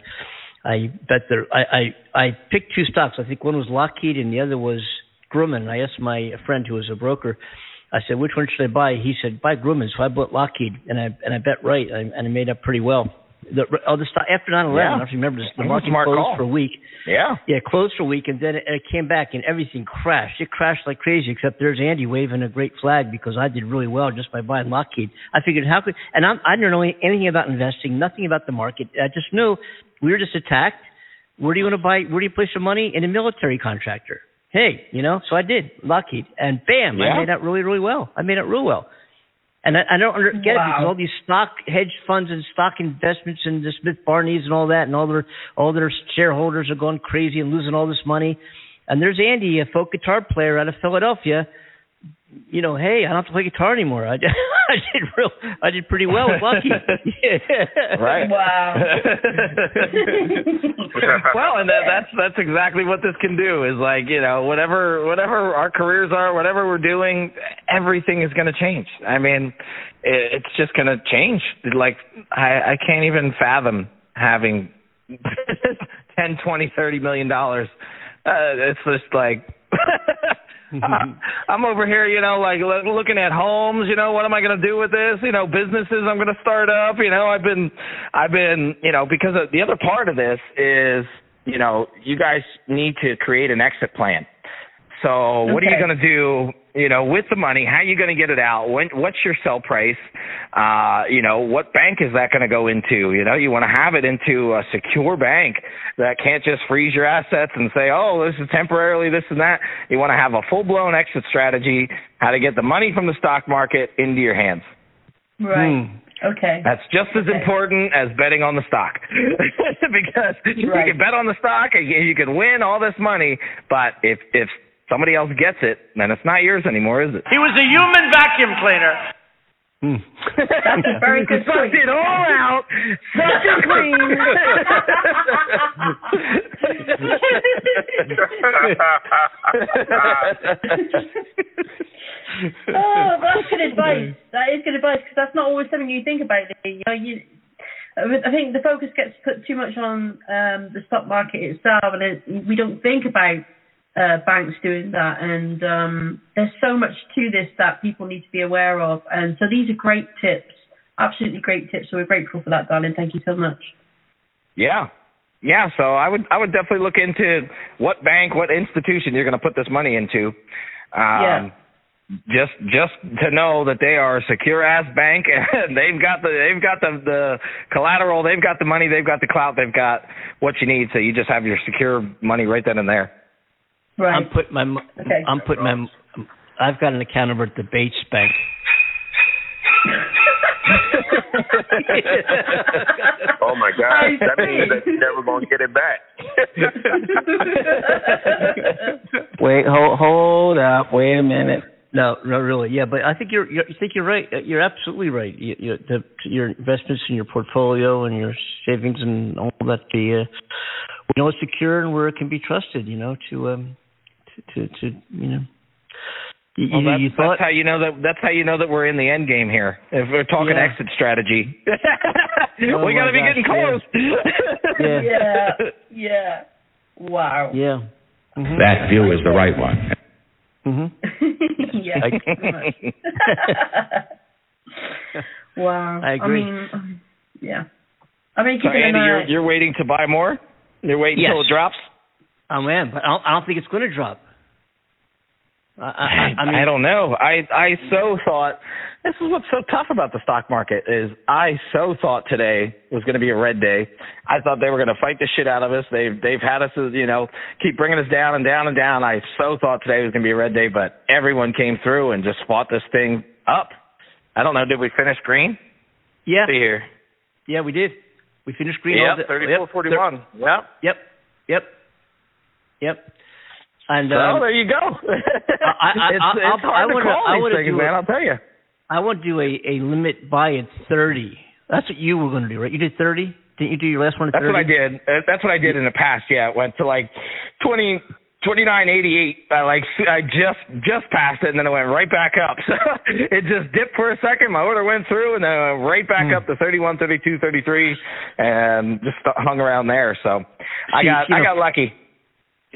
B: I bet there. I I I picked two stocks. I think one was Lockheed and the other was Grumman. I asked my friend who was a broker. I said, which one should I buy? He said, buy Grumman. So I bought Lockheed, and I and I bet right, I, and I made up pretty well. The oh, the stock after 9/11. I don't know if you remember this. The
K: That was a
B: market closed
K: call.
B: for a week.
K: Yeah.
B: Yeah, closed for a week, and then it, it came back, and everything crashed. It crashed like crazy. Except there's Andy waving a great flag because I did really well just by buying Lockheed. I figured how could, and I'm, I didn't know anything about investing, nothing about the market. I just knew we were just attacked. Where do you want to buy? Where do you place your money in a military contractor? Hey, you know. So I did Lockheed, and bam,
K: Yeah.
B: I made out really, really well. I made out real well. And I, I don't under, get it because all these stock hedge funds and stock investments and the Smith Barneys and all that, and all their all their shareholders are going crazy and losing all this money. And there's Andy, a folk guitar player out of Philadelphia. You know, hey, I don't have to play guitar anymore. I did, (laughs) I did real, I did pretty well with Lucky. (laughs)
K: Right.
D: Wow. (laughs)
K: well, and that, that's that's exactly what this can do. Is like you know whatever whatever our careers are, whatever we're doing, everything is going to change. I mean, it, it's just going to change. Like I I can't even fathom having ten, twenty, thirty million dollars. Uh, it's just like. (laughs) I'm over here, you know, like loo- looking at homes. You know, what am I going to do with this? You know, businesses I'm going to start up. You know, I've been, I've been, you know, because of, the other part of this is, you know, you guys need to create an exit plan. So what are you going to do, you know, with the money? How are you going to get it out? When, what's your sell price? Uh, you know, what bank is that going to go into? You know, you want to have it into a secure bank that can't just freeze your assets and say, oh, this is temporarily this and that. You want to have a full blown exit strategy, how to get the money from the stock market into your hands.
D: Right. Okay.
K: That's just as
D: Okay.
K: important as betting on the stock. (laughs) because you can bet on the stock and you you can win all this money, but if if somebody else gets it, then it's not yours anymore, is it?
L: He was a human vacuum cleaner.
D: That's a very (laughs) good
K: Sucked
D: point.
K: it all out, sucked it clean.
D: oh, that's good advice. That is good advice because that's not always something you think about. You know, you, I think the focus gets put too much on um, the stock market itself, and it, we don't think about uh, banks doing that. And um, there's so much to this that people need to be aware of. And so these are great tips, absolutely great tips. So we're grateful for that, darling. Thank you so much.
K: Yeah. Yeah, so I would I would definitely look into what bank, what institution you're going to put this money into. Um
D: Yeah.
K: just just to know that they are a secure ass bank (laughs) and they've got the they've got the the collateral, they've got the money, they've got the clout, they've got what you need so you just have your secure money right then and there.
D: Right.
B: I'm putting my,
D: Okay.
B: I'm putting my, I've got an account over at the Bates Bank. (laughs)
C: oh my
D: I
C: God, that means that you're never gonna get it back. (laughs)
P: Wait, hold, hold up. Wait a minute.
B: No, no, really, yeah, but I think you're, you're I think you're right. Uh, You're absolutely right. You, you, the, your investments in your portfolio and your savings and all that, the, uh, we know it's secure and where it can be trusted. You know, to um, to to, to you know, you,
K: Well,
B: you,
K: that's,
B: you thought
K: that's how you know that that's how you know that we're in the end game here. If we're talking
B: Yeah.
K: exit strategy. (laughs)
B: Oh
K: we got to
B: my
K: be getting close. (laughs)
B: Yeah.
D: yeah. Yeah. Wow.
B: yeah. hmm
H: That view is the right one.
B: hmm (laughs)
D: yeah. pretty much. wow.
B: I agree.
D: mean, um, yeah. I mean,
K: So Andy, you're you're waiting to buy more? You're waiting
B: Yes.
K: until it drops?
B: I am, but I don't, I don't think it's going to drop. I, I, I, mean,
K: I don't know. I I so thought this is what's so tough about the stock market is I so thought today was going to be a red day. I thought they were going to fight the shit out of us. They've they've had us, you know, keep bringing us down and down and down. I so thought today was going to be a red day, but everyone came through and just fought this thing up. I don't know. Did we finish green?
B: Yeah.
K: See here.
B: Yeah, we did. We finished green. all
K: Yep,
B: the-
K: thirty-four forty-one. Yep.
B: Yep. Yep. Yep. And um,
K: there you go. (laughs)
B: I, I,
K: it's,
B: I,
K: it's hard
B: I
K: to
B: wanna,
K: call these things, man. I'll tell you.
B: I want to do a, a limit buy at thirty. That's what you were going to do, right? You did thirty. Didn't you do your last one at
K: That's
B: 30?
K: what I did. Uh, That's what I did in the past. Yeah, it went to like twenty twenty nine eighty eight. I like I just just passed it, and then it went right back up. (laughs) So it just dipped for a second. My order went through, and then it went right back
B: Hmm.
K: up to thirty one, thirty two, thirty three, and just hung around there. So I got I got lucky.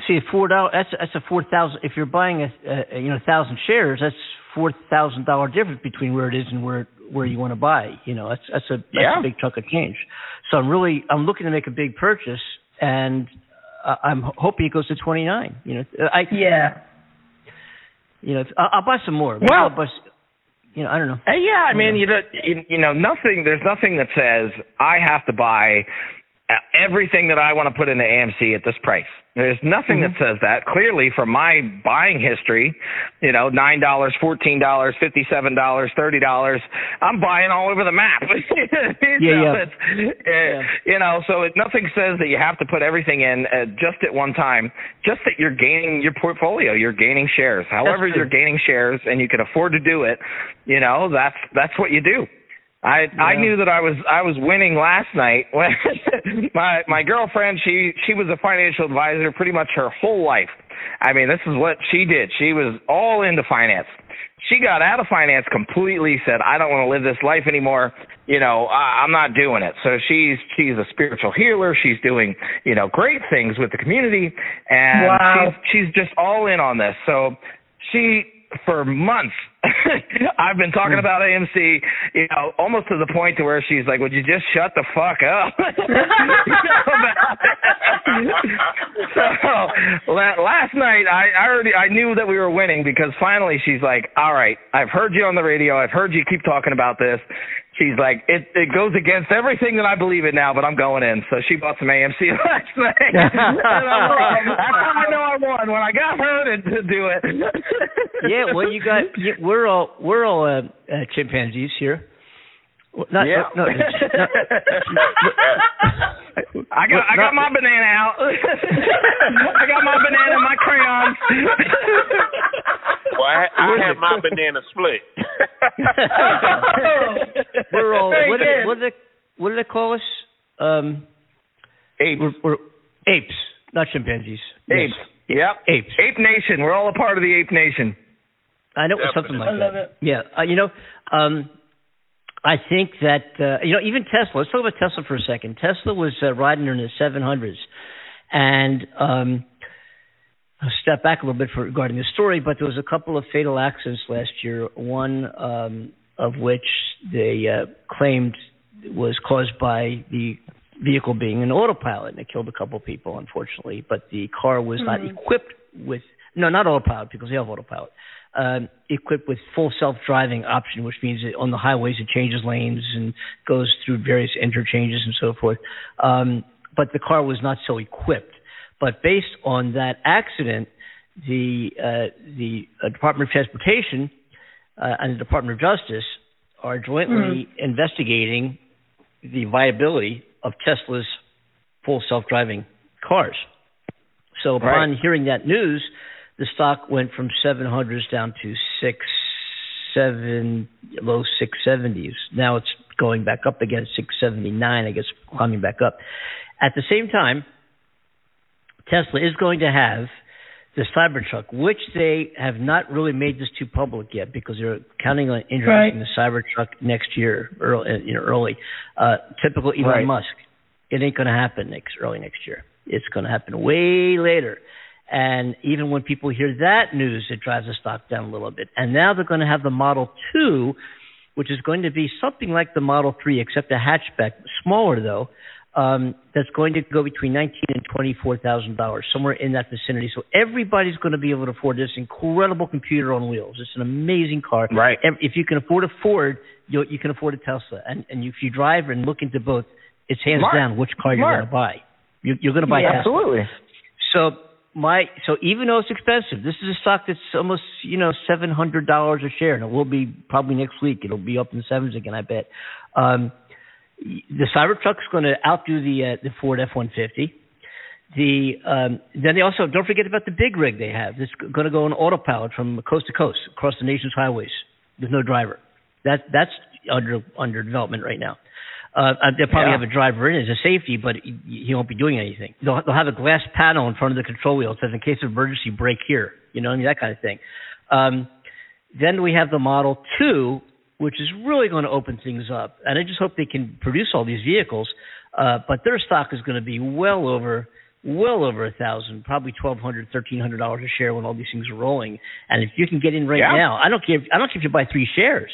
B: See, four dollars. That's that's a four thousand. If you're buying a, a you know thousand shares, that's four thousand dollar difference between where it is and where where you want to buy. You know, that's that's a that's
K: Yeah.
B: a big chunk of change. So I'm really I'm looking to make a big purchase, and uh, I'm hoping it goes to twenty nine. You know, I
D: Yeah.
B: you know I'll, I'll buy some more.
K: Well-
B: I'll buy, you know, I don't know.
K: Uh, yeah, I mean, you, don't- you you know, nothing. There's nothing that says I have to buy everything that I want to put into AMC at this price. There's nothing that says that. Clearly, from my buying history, you know, nine dollars, fourteen dollars, fifty-seven dollars, thirty dollars. I'm buying all over the map. (laughs) You
B: Yeah,
K: know,
B: yeah.
K: uh, You know, so it, nothing says that you have to put everything in uh, just at one time. Just that you're gaining your portfolio, you're gaining shares. However, you're gaining shares, and you can afford to do it. You know, that's that's what you do. I I knew that I was I was winning last night when (laughs) my my girlfriend she she was a financial advisor pretty much her whole life. I mean, this is what she did. She was all into finance. She got out of finance completely. Said, "I don't want to live this life anymore. You know, I, I'm not doing it." So she's she's a spiritual healer. She's doing you know great things with the community, and
D: Wow.
K: she's she's just all in on this. So she for months (laughs) I've been talking hmm. about AMC, you know, almost to the point to where she's like, "Would you just shut the fuck up?" (laughs) so last night I, I already I knew that we were winning because finally she's like, "All right, I've heard you on the radio. I've heard you keep talking about this." She's like, "It it goes against everything that I believe in now, but I'm going in." So she bought some AMC (laughs) last night. and I'm like, That's how I know I won when I got her to, to do it.
B: yeah, well, you got yeah, we're all we're all uh, uh, chimpanzees here. Well, Not,
K: Yeah.
B: no, no, (laughs)
K: I got I got my banana out. (laughs) I got my banana and my crayons.
C: Well, I, I had my banana split. (laughs)
B: we're all
D: Very
B: what,
D: good.
B: what do they what do they call us? Um,
K: Apes.
B: we're, we're apes, not chimpanzees.
K: Apes.
B: Yes.
K: Yep.
B: Apes.
K: Ape Nation. We're all a part of the Ape Nation.
B: I know it was something like
D: I love
B: that.
D: it.
B: Yeah, uh, you know, um, I think that uh, you know even Tesla. Let's talk about Tesla for a second. Tesla was uh, riding in the 700s, and um, I'll step back a little bit for regarding the story. But there was a couple of fatal accidents last year. One um, of which they uh, claimed was caused by the vehicle being an autopilot, and it killed a couple of people, unfortunately. But the car was not
D: Mhm.
B: equipped with no, not autopilot because they have autopilot. Um, equipped with full self-driving option, which means that on the highways it changes lanes and goes through various interchanges and so forth. Um, but the car was not so equipped. But based on that accident, the uh, the uh, Department of Transportation uh, and the Department of Justice are jointly investigating the viability of Tesla's full self-driving cars. So upon
K: Right.
B: hearing that news, the stock went from 700s down to six, seven, low 670s. Now it's going back up again, 679, I guess, climbing back up. At the same time, Tesla is going to have the Cybertruck, which they have not really made this too public yet because they're counting on introducing the Cybertruck next year, early, you know, early. Uh, typical Elon
K: Right.
B: Musk. It ain't going to happen next early next year. It's going to happen way later. And even when people hear that news, it drives the stock down a little bit. And now they're going to have the Model 2, which is going to be something like the Model 3, except a hatchback, smaller though, um, that's going to go between nineteen and twenty-four thousand dollars, somewhere in that vicinity. So everybody's going to be able to afford this incredible computer on wheels. It's an amazing car.
K: Right.
B: If you can afford a Ford, you you can afford a Tesla. And and if you drive and look into both, it's hands
K: Smart.
B: down which car you're going to buy. You, you're going to buy
K: Yeah,
B: Tesla.
K: absolutely.
B: So my so even though it's expensive, this is a stock that's almost you know seven hundred dollars a share, and it will be probably next week. It'll be up in the sevens again, I bet. Um, the Cybertruck's going to outdo the uh, the Ford F one fifty. The um, then they also don't forget about the big rig they have. It's going to go on autopilot from coast to coast across the nation's highways with no driver. That that's under under development right now. Uh, uh, they'll probably
K: Yeah.
B: have a driver in as a safety, but he, won't be doing anything. They'll, they'll have a glass panel in front of the control wheel that says, "In case of emergency, brake here." You know, I mean that kind of thing. Um, then we have the Model Two, which is really going to open things up, and I just hope they can produce all these vehicles. Uh, but their stock is going to be well over, well over a thousand, probably twelve hundred, thirteen hundred dollars a share when all these things are rolling. And if you can get in right
K: Yeah.
B: now, I don't care. If, I don't care if you buy three shares.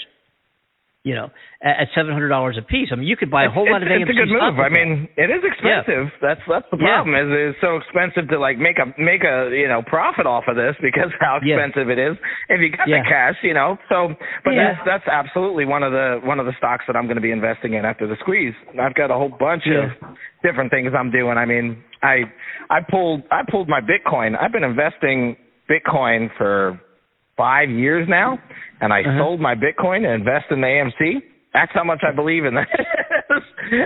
B: You know, at, seven hundred dollars a piece. I mean, you could buy a whole
K: it's,
B: lot of
K: it's,
B: AMC
K: It's a good move. I mean, it is expensive. That's that's the
B: Yeah.
K: problem. Is it's so expensive to like make a make a you know profit off of this because how
B: Yeah.
K: expensive it is. If you got
B: Yeah.
K: the cash, you know. So, but
D: Yeah.
K: that's that's absolutely one of the one of the stocks that I'm going to be investing in after the squeeze. I've got a whole bunch
B: Yeah.
K: of different things I'm doing. I mean, I I pulled I pulled my Bitcoin. I've been investing Bitcoin for five years now, and I
B: Uh-huh.
K: sold my Bitcoin to invest in the AMC. That's how much I believe in this. (laughs)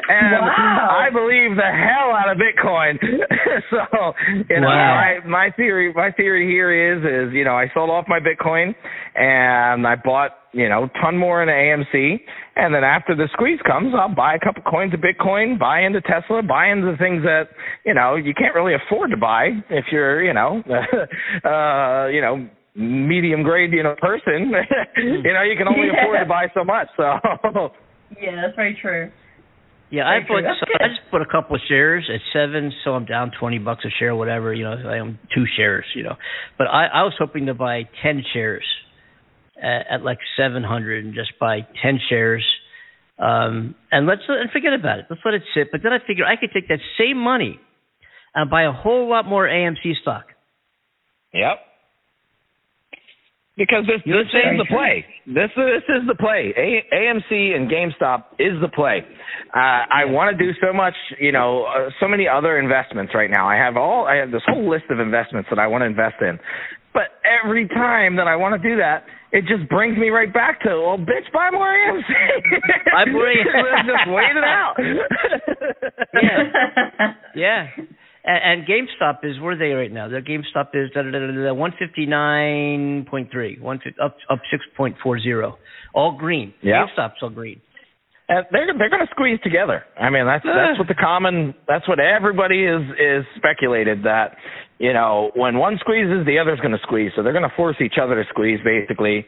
K: and
D: Wow.
K: I believe the hell out of Bitcoin. (laughs) so, you know,
B: Wow.
K: my my theory my theory here is is, you know, I sold off my Bitcoin and I bought, you know, a ton more in AMC and then after the squeeze comes, I'll buy a couple coins of Bitcoin, buy into Tesla, buy into things that, you know, you can't really afford to buy if you're, you know, (laughs) uh, you know, medium grade, you know, person. (laughs) you know, you can only
D: Yeah.
K: afford to buy so much. So (laughs)
D: Yeah, that's very true.
B: Yeah, I
D: Very true.
B: bought. So. I just put a couple of shares at seven, so I'm down twenty bucks a share, whatever. You know, I own two shares. You know, but I, I was hoping to buy ten shares at, at like seven hundred, and just buy ten shares, um, and let's and forget about it. Let's let it sit. But then I figured I could take that same money and buy a whole lot more AMC stock.
K: Yep. Because this this is the play. This this is the play. A, AMC and GameStop is the play. Uh, I want to do so much, you know, uh, so many other investments right now. I have all I have this whole list of investments that I want to invest in. But every time that I want to do that, it just brings me right back to, well, bitch, buy more AMC.
B: Buy more
K: Let's (laughs) just wait it out.
B: Yeah. (laughs) Yeah. And, and GameStop is where are they right now? Their GameStop is da, da, da, da, da, 159.3, one up up 6.40. All green.
K: Yeah.
B: GameStop's all green.
K: And they're they're going to squeeze together. I mean, that's that's uh. what the common that's what everybody is is speculated that you know when one squeezes, the other's going to squeeze. So they're going to force each other to squeeze, basically.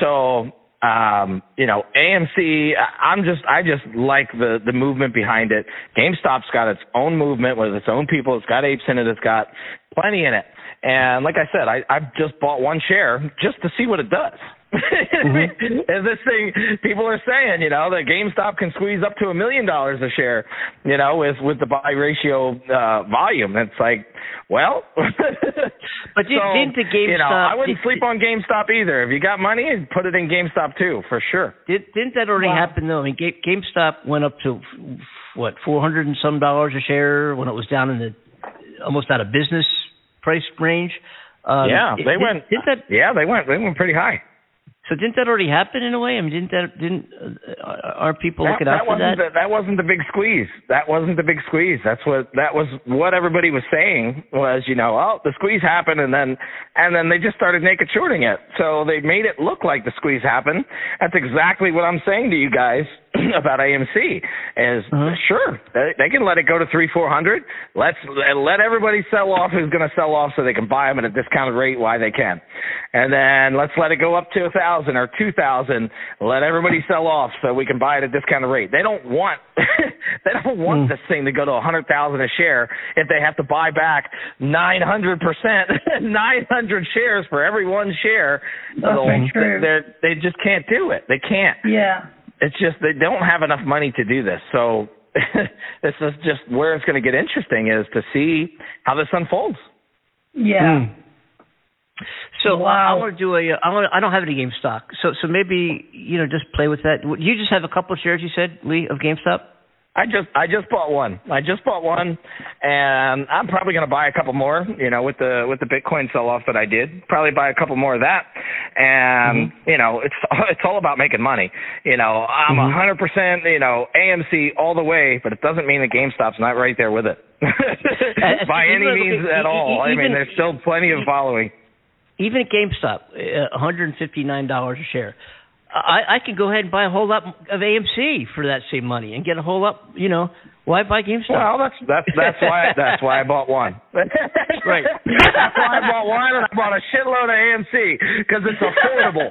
K: So um, you know, AMC. I'm just I just like the the movement behind it. GameStop's got its own movement with its own people. It's got apes in it. It's got plenty in it. And like I said, I I've just bought one share just to see what it does. (laughs) As this thing, people are saying, you know, that GameStop can squeeze up to a million dollars a share, you know, with with the buy ratio uh, volume. It's like, well, (laughs)
B: But you
K: so,
B: didn't the GameStop?
K: you know, I wouldn't
B: did,
K: sleep on GameStop either. If you got money, put it in GameStop too, for sure.
B: Did, didn't that already
D: Wow.
B: happen though? I mean, Ga- GameStop went up to what 400 and some dollars a share when it was down in the almost out of business price range. Um,
K: yeah, they
B: did-
K: went.
B: Didn't that
K: Yeah, they went. They went pretty high.
B: So didn't that already happen in a way? I mean, didn't that didn't uh, are people
K: that,
B: looking
K: that
B: out for
K: wasn't
B: that?
K: The, that wasn't the big squeeze. That wasn't the big squeeze. That's what that was. What everybody was saying was, you know, oh, the squeeze happened, and then and then they just started naked shorting it. So they made it look like the squeeze happened. That's exactly what I'm saying to you guys (clears throat) about AMC. Is
B: Uh-huh.
K: sure they, they can let it go to three, four hundred. Let's let everybody sell off who's going to sell off, so they can buy them at a discounted rate while they can, and then let's let it go up to a thousand or two thousand. Let everybody sell off so we can buy it at a discounted rate. They don't want (laughs) they don't want
B: Hmm.
K: this thing to go to a hundred thousand a share if they have to buy back nine hundred percent, (laughs) nine hundred shares for every one share.
D: That's true.
K: They they just can't do it. They can't
D: Yeah.
K: It's just they don't have enough money to do this. So (laughs) this is just where it's going to get interesting is to see how this unfolds.
D: Yeah.
B: Hmm. So I, I want to do a. I want. I don't have any GameStop. So so maybe you know just play with that. You just have a couple of shares. You said Lee of GameStop.
K: I just I just bought one. I just bought one, and I'm probably going to buy a couple more. You know, with the with the Bitcoin sell off that I did, probably buy a couple more of that. And
B: Mm-hmm.
K: you know, it's (laughs) it's all about making money. You know, I'm a
B: Mhm.
K: 100 percent you know AMC all the way, but it doesn't mean that GameStop's not right there with it (laughs) by any means at all. I mean, there's still plenty of following.
B: Even at GameStop, uh, 159 dollars a share. I, I could go ahead and buy a whole lot of AMC for that same money and get a whole lot. You know, why buy GameStop?
K: Well, that's that's that's why that's why I bought one.
B: right.
K: That's why I bought one, and I bought a shitload of AMC because it's affordable.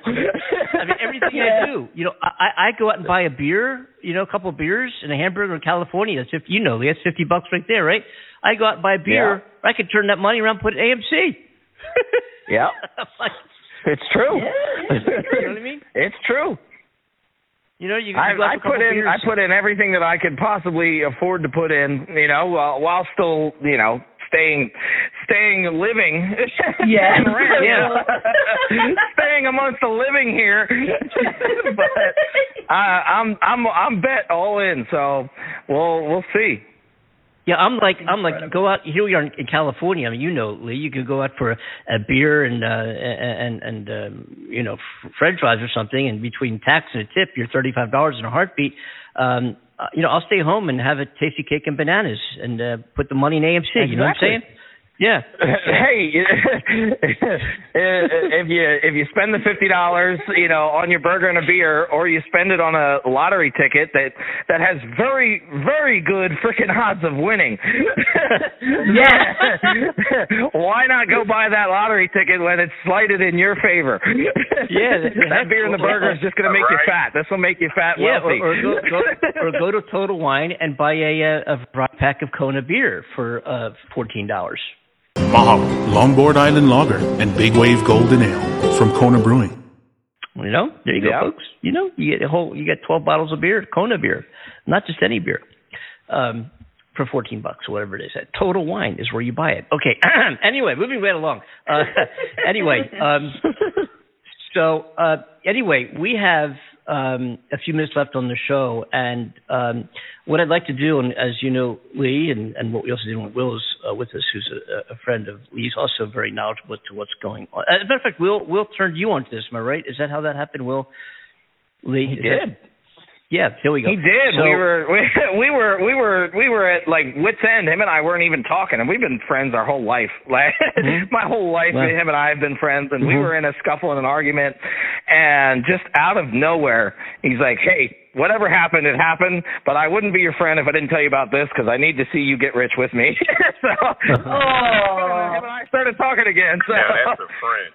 B: I mean, everything I do, you know, I, I go out and buy a beer, you know, a couple of beers and a hamburger in California. That's if you know, that's 50 bucks right there, right? I go out and buy a beer. I could turn that money around and put it in AMC.
K: Yeah, (laughs) it's true.
B: you know what I mean? (laughs)
K: It's true.
B: You know, you, you
K: I, I put in
B: beers.
K: I put in everything that I could possibly afford to put in, you know, while, while still, you know, staying staying living. (laughs)
D: Yeah.
K: Right, you know? staying amongst the living here. (laughs) but I, I'm I'm I'm bet all in, so we'll we'll see.
B: Yeah, I'm like I'm like go out here we are in, in California. I mean, you know, Lee, you could go out for a, a beer and uh and and um, you know French fries or something, and between tax and a tip, you're thirty five dollars in a heartbeat. Um, uh, you know, I'll stay home and have a tasty cake and bananas and uh, put the money in AMC. You know what I'm saying? Yeah. (laughs)
K: hey, (laughs) if you if you spend the fifty dollars, you know, on your burger and a beer, or you spend it on a lottery ticket that that has very very good freaking odds of winning, (laughs)
D: yeah.
K: why not go buy that lottery ticket when it's slighted in your favor?
B: Yeah, that-
K: that beer and the burger is just going to make you fat. This will make you fat
B: Yeah,
K: wealthy.
B: or, or, go, go, or go to Total Wine and buy a uh, a pack of Kona beer for uh, fourteen dollars.
Q: Mahalo, Longboard Island Lager, and Big Wave Golden Ale from Kona Brewing.
B: You know, there you go, folks. You know, you get a whole, you get twelve bottles of beer, Kona beer, not just any beer, um, for fourteen bucks or whatever it is. At Total Wine is where you buy it. Okay. (clears throat) anyway, moving right along. Uh, (laughs) anyway, um, (laughs) so uh, anyway, we have um, a few minutes left on the show, and um, what I'd like to do, and as you know, Lee, and, and what we also did when Will is uh, with us, who's a, a friend of Lee's, also very knowledgeable to what's going on. As a matter of fact, Will Will turned you onto this. Am I right? Is that how that happened, Will? Lee,
K: He
B: is that-
K: did.
B: Yeah, here we go.
K: He did.
B: So-
K: we were (laughs) we, we were we were we were at like wits end. Him and I weren't even talking, and we've been friends our whole life. (laughs) Like
B: Mhm.
K: my whole life,
B: Wow.
K: him and I have been friends, and we
B: Mhm.
K: were in a scuffle and an argument, and just out of nowhere, he's like, "Hey." Whatever happened, it happened. But I wouldn't be your friend if I didn't tell you about this because I need to see you get rich with me. (laughs) so,
D: Oh.
K: him and I started talking again. So
C: Now that's a friend.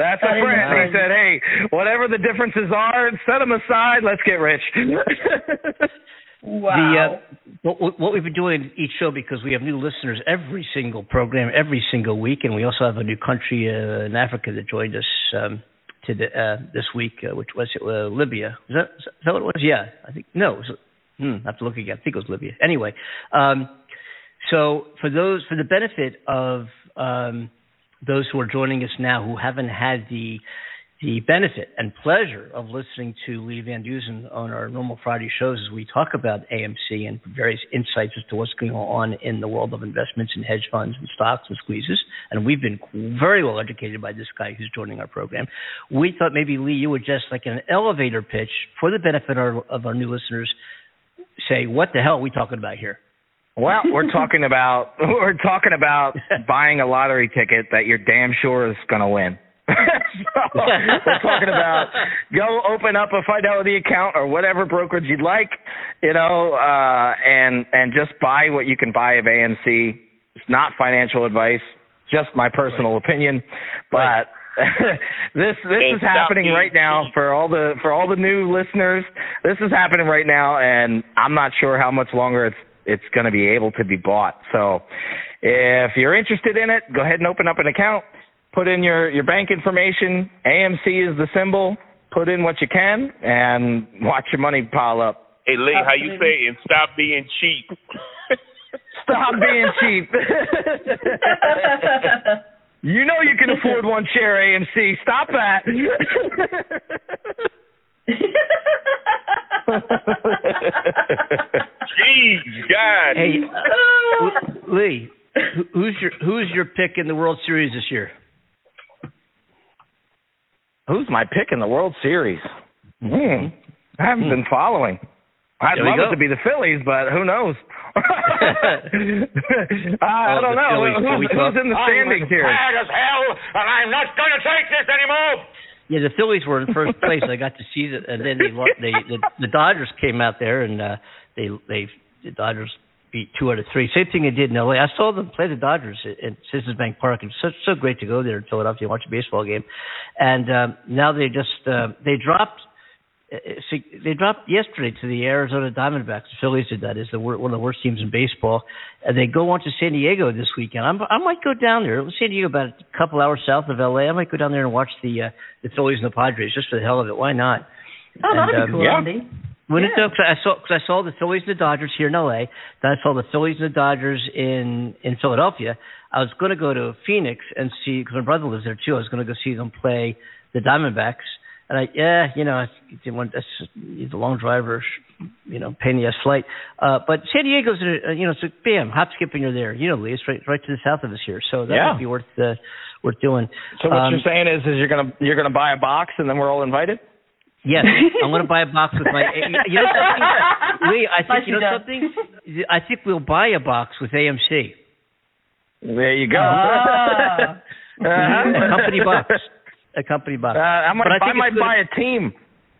K: That's
D: That
K: a friend.
D: a
K: He said, "Hey, whatever the differences are, set them aside. Let's get rich." (laughs)
D: Wow.
B: The, uh, what, what we've been doing each show because we have new listeners every single program, every single week, and we also have a new country uh, in Africa that joined us um, to the, uh, this week, uh, which was uh, Libya. Is that, is that what it was? Yeah, I think no. Was, hmm, I have to look again. I think it was Libya. Anyway, um, so for those for the benefit of um, those who are joining us now who haven't had the the benefit and pleasure of listening to Lee Van Dusan on our normal Friday shows as we talk about AMC and various insights as to what's going on in the world of investments and hedge funds and stocks and squeezes. And we've been very well educated by this guy who's joining our program. We thought maybe Lee, you would just like an elevator pitch for the benefit of our, of our new listeners. Say, what the hell are we talking about here?
K: Well, (laughs) (laughs) we're talking about we're talking about buying a lottery ticket that you're damn sure is going to win. (laughs) so, we're talking about go open up a Fidelity account or whatever brokerage you'd like, you know, uh, and and just buy what you can buy of AMC. It's not financial advice, just my personal opinion, but. this this is happening right now for all the for all the new listeners. This is happening right now, and I'm not sure how much longer it's it's going to be able to be bought. So, if you're interested in it, go ahead and open up an account. Put in your your bank information. AMC is the symbol. Put in what you can, and watch your money pile up.
C: Hey Lee, how you say it? And stop being cheap. (laughs)
K: Stop being cheap. (laughs) you know you can afford one share AMC. Stop that. (laughs)
C: Jeez, God.
B: Hey, (laughs) Lee, who's your who's your pick in the World Series this year?
K: Who's my pick in the World Series? Hmm. I haven't been following. I'd
B: There we
K: love
B: go.
K: it to be the Phillies, but who knows? I, (laughs) (laughs) I
B: Oh,
K: don't know.
B: Phillies.
K: Who's, who's in the standings here?
M: as hell, and I'm not going to take this anymore.
B: Yeah, the Phillies were in first place. I got to see it, and then they they the, the Dodgers came out there and uh, they they the Dodgers beat two out of three. Same thing they did in L.A. I saw them play the Dodgers at, at Citizens Bank Park. It's so so great to go there in Philadelphia and watch a baseball game. And um, now they just uh, they dropped. Uh, see, They dropped yesterday to the Arizona Diamondbacks. The Phillies did that. Is the wor- one of the worst teams in baseball, and they go on to San Diego this weekend. I'm, I might go down there. San Diego about a couple hours south of LA. I might go down there and watch the uh, the Phillies and the Padres just for the hell of it. Why not?
D: Oh, that'd
B: And,
D: be
B: um,
D: cool,
B: yeah.
D: Andy.
B: Wouldn't it? Cause I saw because I saw the Phillies and the Dodgers here in LA. Then I saw the Phillies and the Dodgers in in Philadelphia. I was going to go to Phoenix and see because my brother lives there too. I was going to go see them play the Diamondbacks. And I yeah, you know, I didn't want that's the long driver, you know, pain in the ass flight. Uh, but San Diego's uh, you know, it's so bam, hop skipping you're there. You know, Lee, it's right right to the south of us here, so that
K: Yeah.
B: might be worth uh, worth doing.
K: So what
B: Um,
K: you're saying is, is you're gonna you're gonna buy a box and then we're all invited?
B: Yes, (laughs) I'm going to buy a box with my. You know something, Lee? I think you know something. I think we'll buy a box with AMC,
K: There you go.
D: Ah. (laughs)
B: a company box, a company box.
K: Uh, I might,
B: But I
K: I, might buy a team.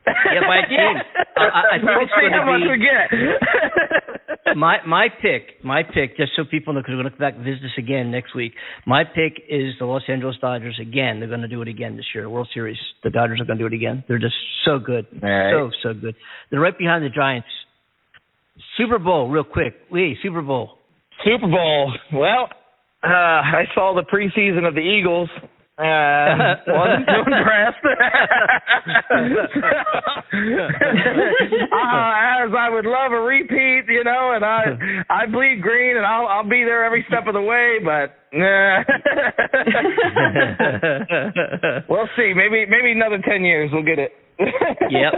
B: Yeah, buy a (laughs) team. I- I- I think
K: we'll
B: it's
K: see
B: gonna (laughs)
K: how much
B: be-
K: we get. (laughs)
B: my my pick, my pick, just so people know, because we're going to come back and visit us again next week. My pick is the Los Angeles Dodgers again. They're going to do it again this year, World Series. The Dodgers are going to do it again. They're just so good,
K: right.
B: so so good. They're right behind the Giants. Super Bowl, real quick, Lee. Super Bowl.
K: Super Bowl. Well, uh, I saw the preseason of the Eagles. Uh, wasn't too impressed. uh, as I would love a repeat, you know, and I (laughs) I bleed green, and I'll I'll be there every step of the way. But nah. (laughs) we'll see. Maybe maybe another ten years we'll get it.
B: yep.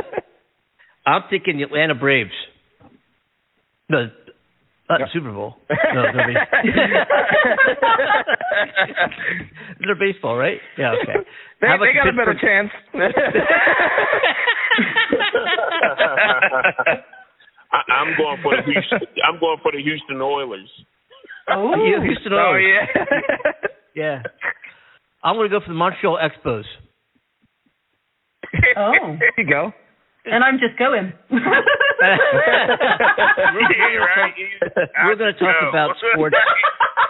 B: (laughs) I'm thinking Atlanta Braves. No, not the Super Bowl. (laughs) No, they're, base- (laughs) they're baseball, right? Yeah, okay.
K: They,
B: How
K: they got a better chance. (laughs)
C: I, I'm going for the Houston. I'm going for the Houston Oilers.
B: Oh, yeah, Houston
K: Oh
B: Oilers.
K: yeah.
B: Yeah. I'm going to go for the Montreal Expos.
D: Oh.
K: there you go.
D: And I'm just going. (laughs)
B: We're going to talk
C: No.
B: about sports.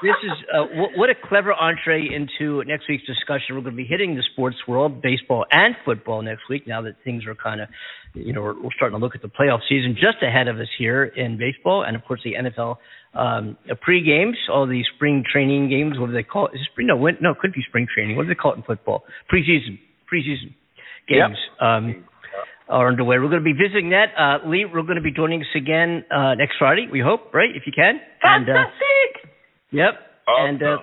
B: This is uh, wh- what a clever entree into next week's discussion. We're going to be hitting the sports world, baseball and football next week. Now that things are kind of, you know, we're, we're starting to look at the playoff season just ahead of us here in baseball, and of course the NFL um, uh, pre games, all these spring training games. What do they call it? Is it spring? No, when, no, it could be spring training. What do they call it in football? Preseason, preseason games. Um, are underway. We're going to be visiting that. Uh, Lee, we're going to be joining us again uh, next Friday, we hope, right? If you can. And, uh,
D: Fantastic.
B: Yep. And uh,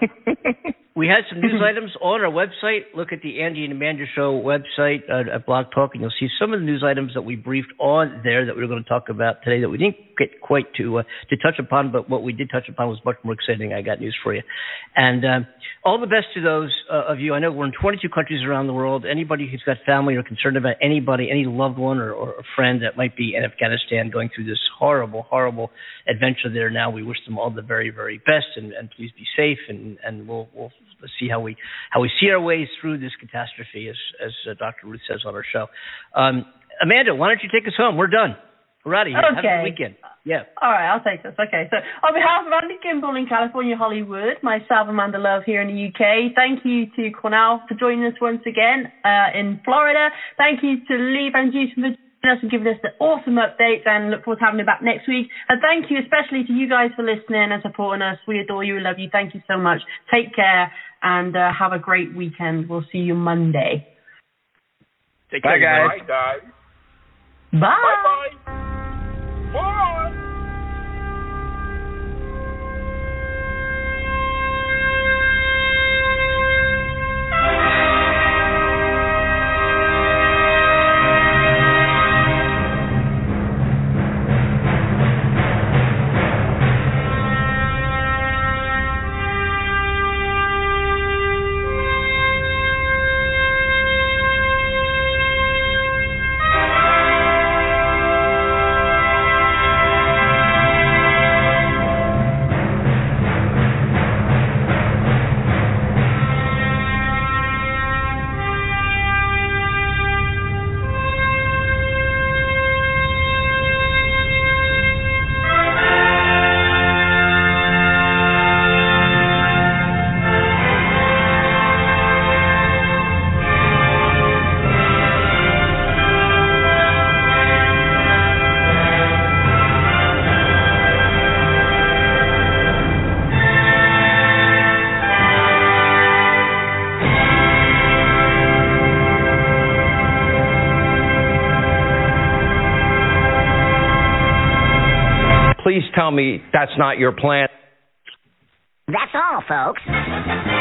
B: (laughs) we had some news (clears throat) items on our website. Look at the Andy and Amanda Show website uh, at Blog Talk, and you'll see some of the news items that we briefed on there that we were going to talk about today that we didn't get quite to uh, to touch upon, but what we did touch upon was much more exciting. I got news for you. And um, all the best to those uh, of you. I know we're in 22 countries around the world. Anybody who's got family or concerned about anybody, any loved one or, or a friend that might be in Afghanistan going through this horrible, horrible adventure there now, we wish them all the very, very best, and, and please be safe. And, and we'll we'll see how we how we see our ways through this catastrophe, as as uh, Dr. Ruth says on our show. Um, Amanda, why don't you take us home? We're done. We're out of here. Have a good weekend. Yeah.
D: All right, I'll take this. Okay, so on behalf of Andy Kimball in California, Hollywood, myself, Amanda Love here in the UK, thank you to Cornell for joining us once again uh, in Florida. Thank you to Lee Van Dusan for us and giving us the awesome updates and look forward to having you back next week. And thank you especially to you guys for listening and supporting us. We adore you and love you. Thank you so much. Take care and uh, have a great weekend. We'll see you Monday.
B: Take
K: Bye,
B: care,
K: guys.
C: Bye, guys. Bye. Bye,
R: tell me that's not your plan.
N: That's all, folks.